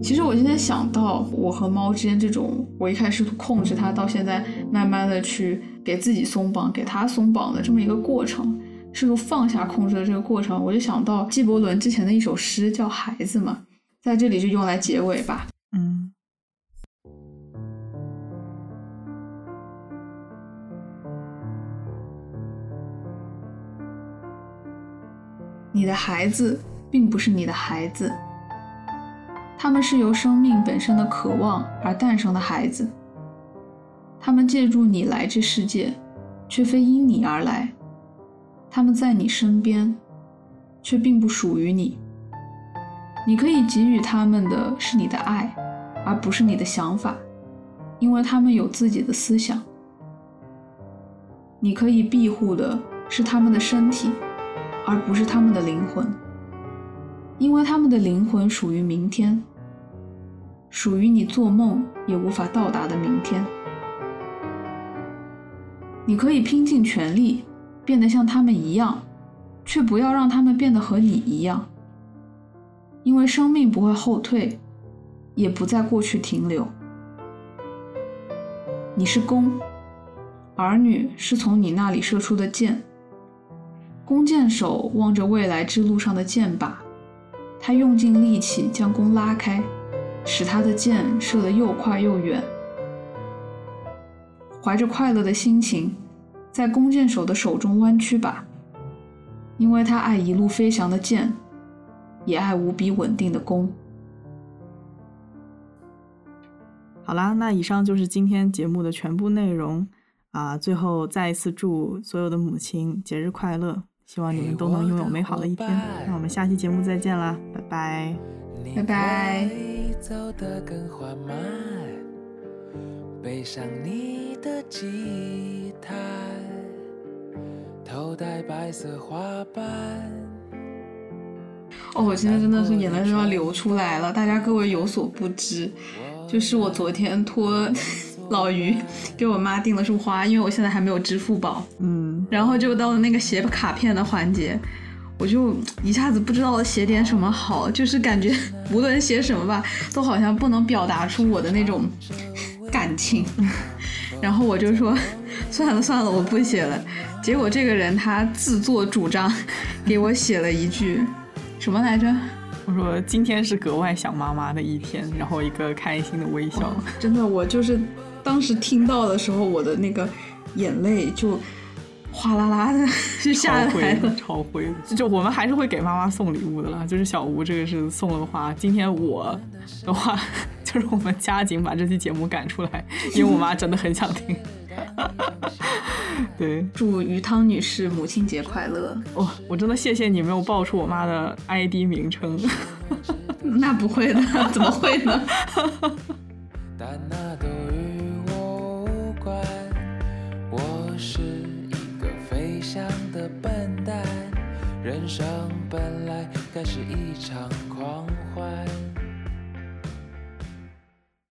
其实我今天想到我和猫之间这种，我一开始控制它，到现在慢慢的去给自己松绑，给它松绑的这么一个过程，试图放下控制的这个过程，我就想到纪伯伦之前的一首诗叫《孩子》嘛，在这里就用来结尾吧。嗯。你的孩子并不是你的孩子，他们是由生命本身的渴望而诞生的孩子。他们借助你来这世界，却非因你而来。他们在你身边，却并不属于你。你可以给予他们的是你的爱，而不是你的想法，因为他们有自己的思想。你可以庇护的是他们的身体。而不是他们的灵魂，因为他们的灵魂属于明天，属于你做梦也无法到达的明天。你可以拼尽全力变得像他们一样，却不要让他们变得和你一样，因为生命不会后退，也不在过去停留。你是弓，儿女是从你那里射出的箭。弓箭手望着未来之路上的箭靶，他用尽力气将弓拉开，使他的箭射得又快又远。怀着快乐的心情，在弓箭手的手中弯曲吧，因为他爱一路飞翔的箭，也爱无比稳定的弓。好啦，那以上就是今天节目的全部内容啊！最后再一次祝所有的母亲节日快乐。希望你们都能拥有美好的一天。那我们下期节目再见啦，拜拜，拜拜。背上你的吉他，头戴白色花瓣。哦，我现在真的是眼泪都要流出来了，大家各位有所不知，就是我昨天托。老于给我妈订了束花，因为我现在还没有支付宝，嗯，然后就到了那个写卡片的环节，我就一下子不知道写点什么好，就是感觉无论写什么吧，都好像不能表达出我的那种感情，然后我就说算了算了，我不写了。结果这个人他自作主张给我写了一句什么来着？我说今天是格外想妈妈的一天，然后一个开心的微笑。真的，我就是。当时听到的时候，我的那个眼泪就哗啦啦的就 下来了，超灰。就我们还是会给妈妈送礼物的啦，就是小吴这个是送了花。今天我的话，就是我们加紧把这期节目赶出来，因为我妈真的很想听。对，祝鱼汤女士母亲节快乐。哦，我真的谢谢你没有报出我妈的 ID 名称。那不会的，怎么会呢？想的笨蛋人生本来该是一场狂欢。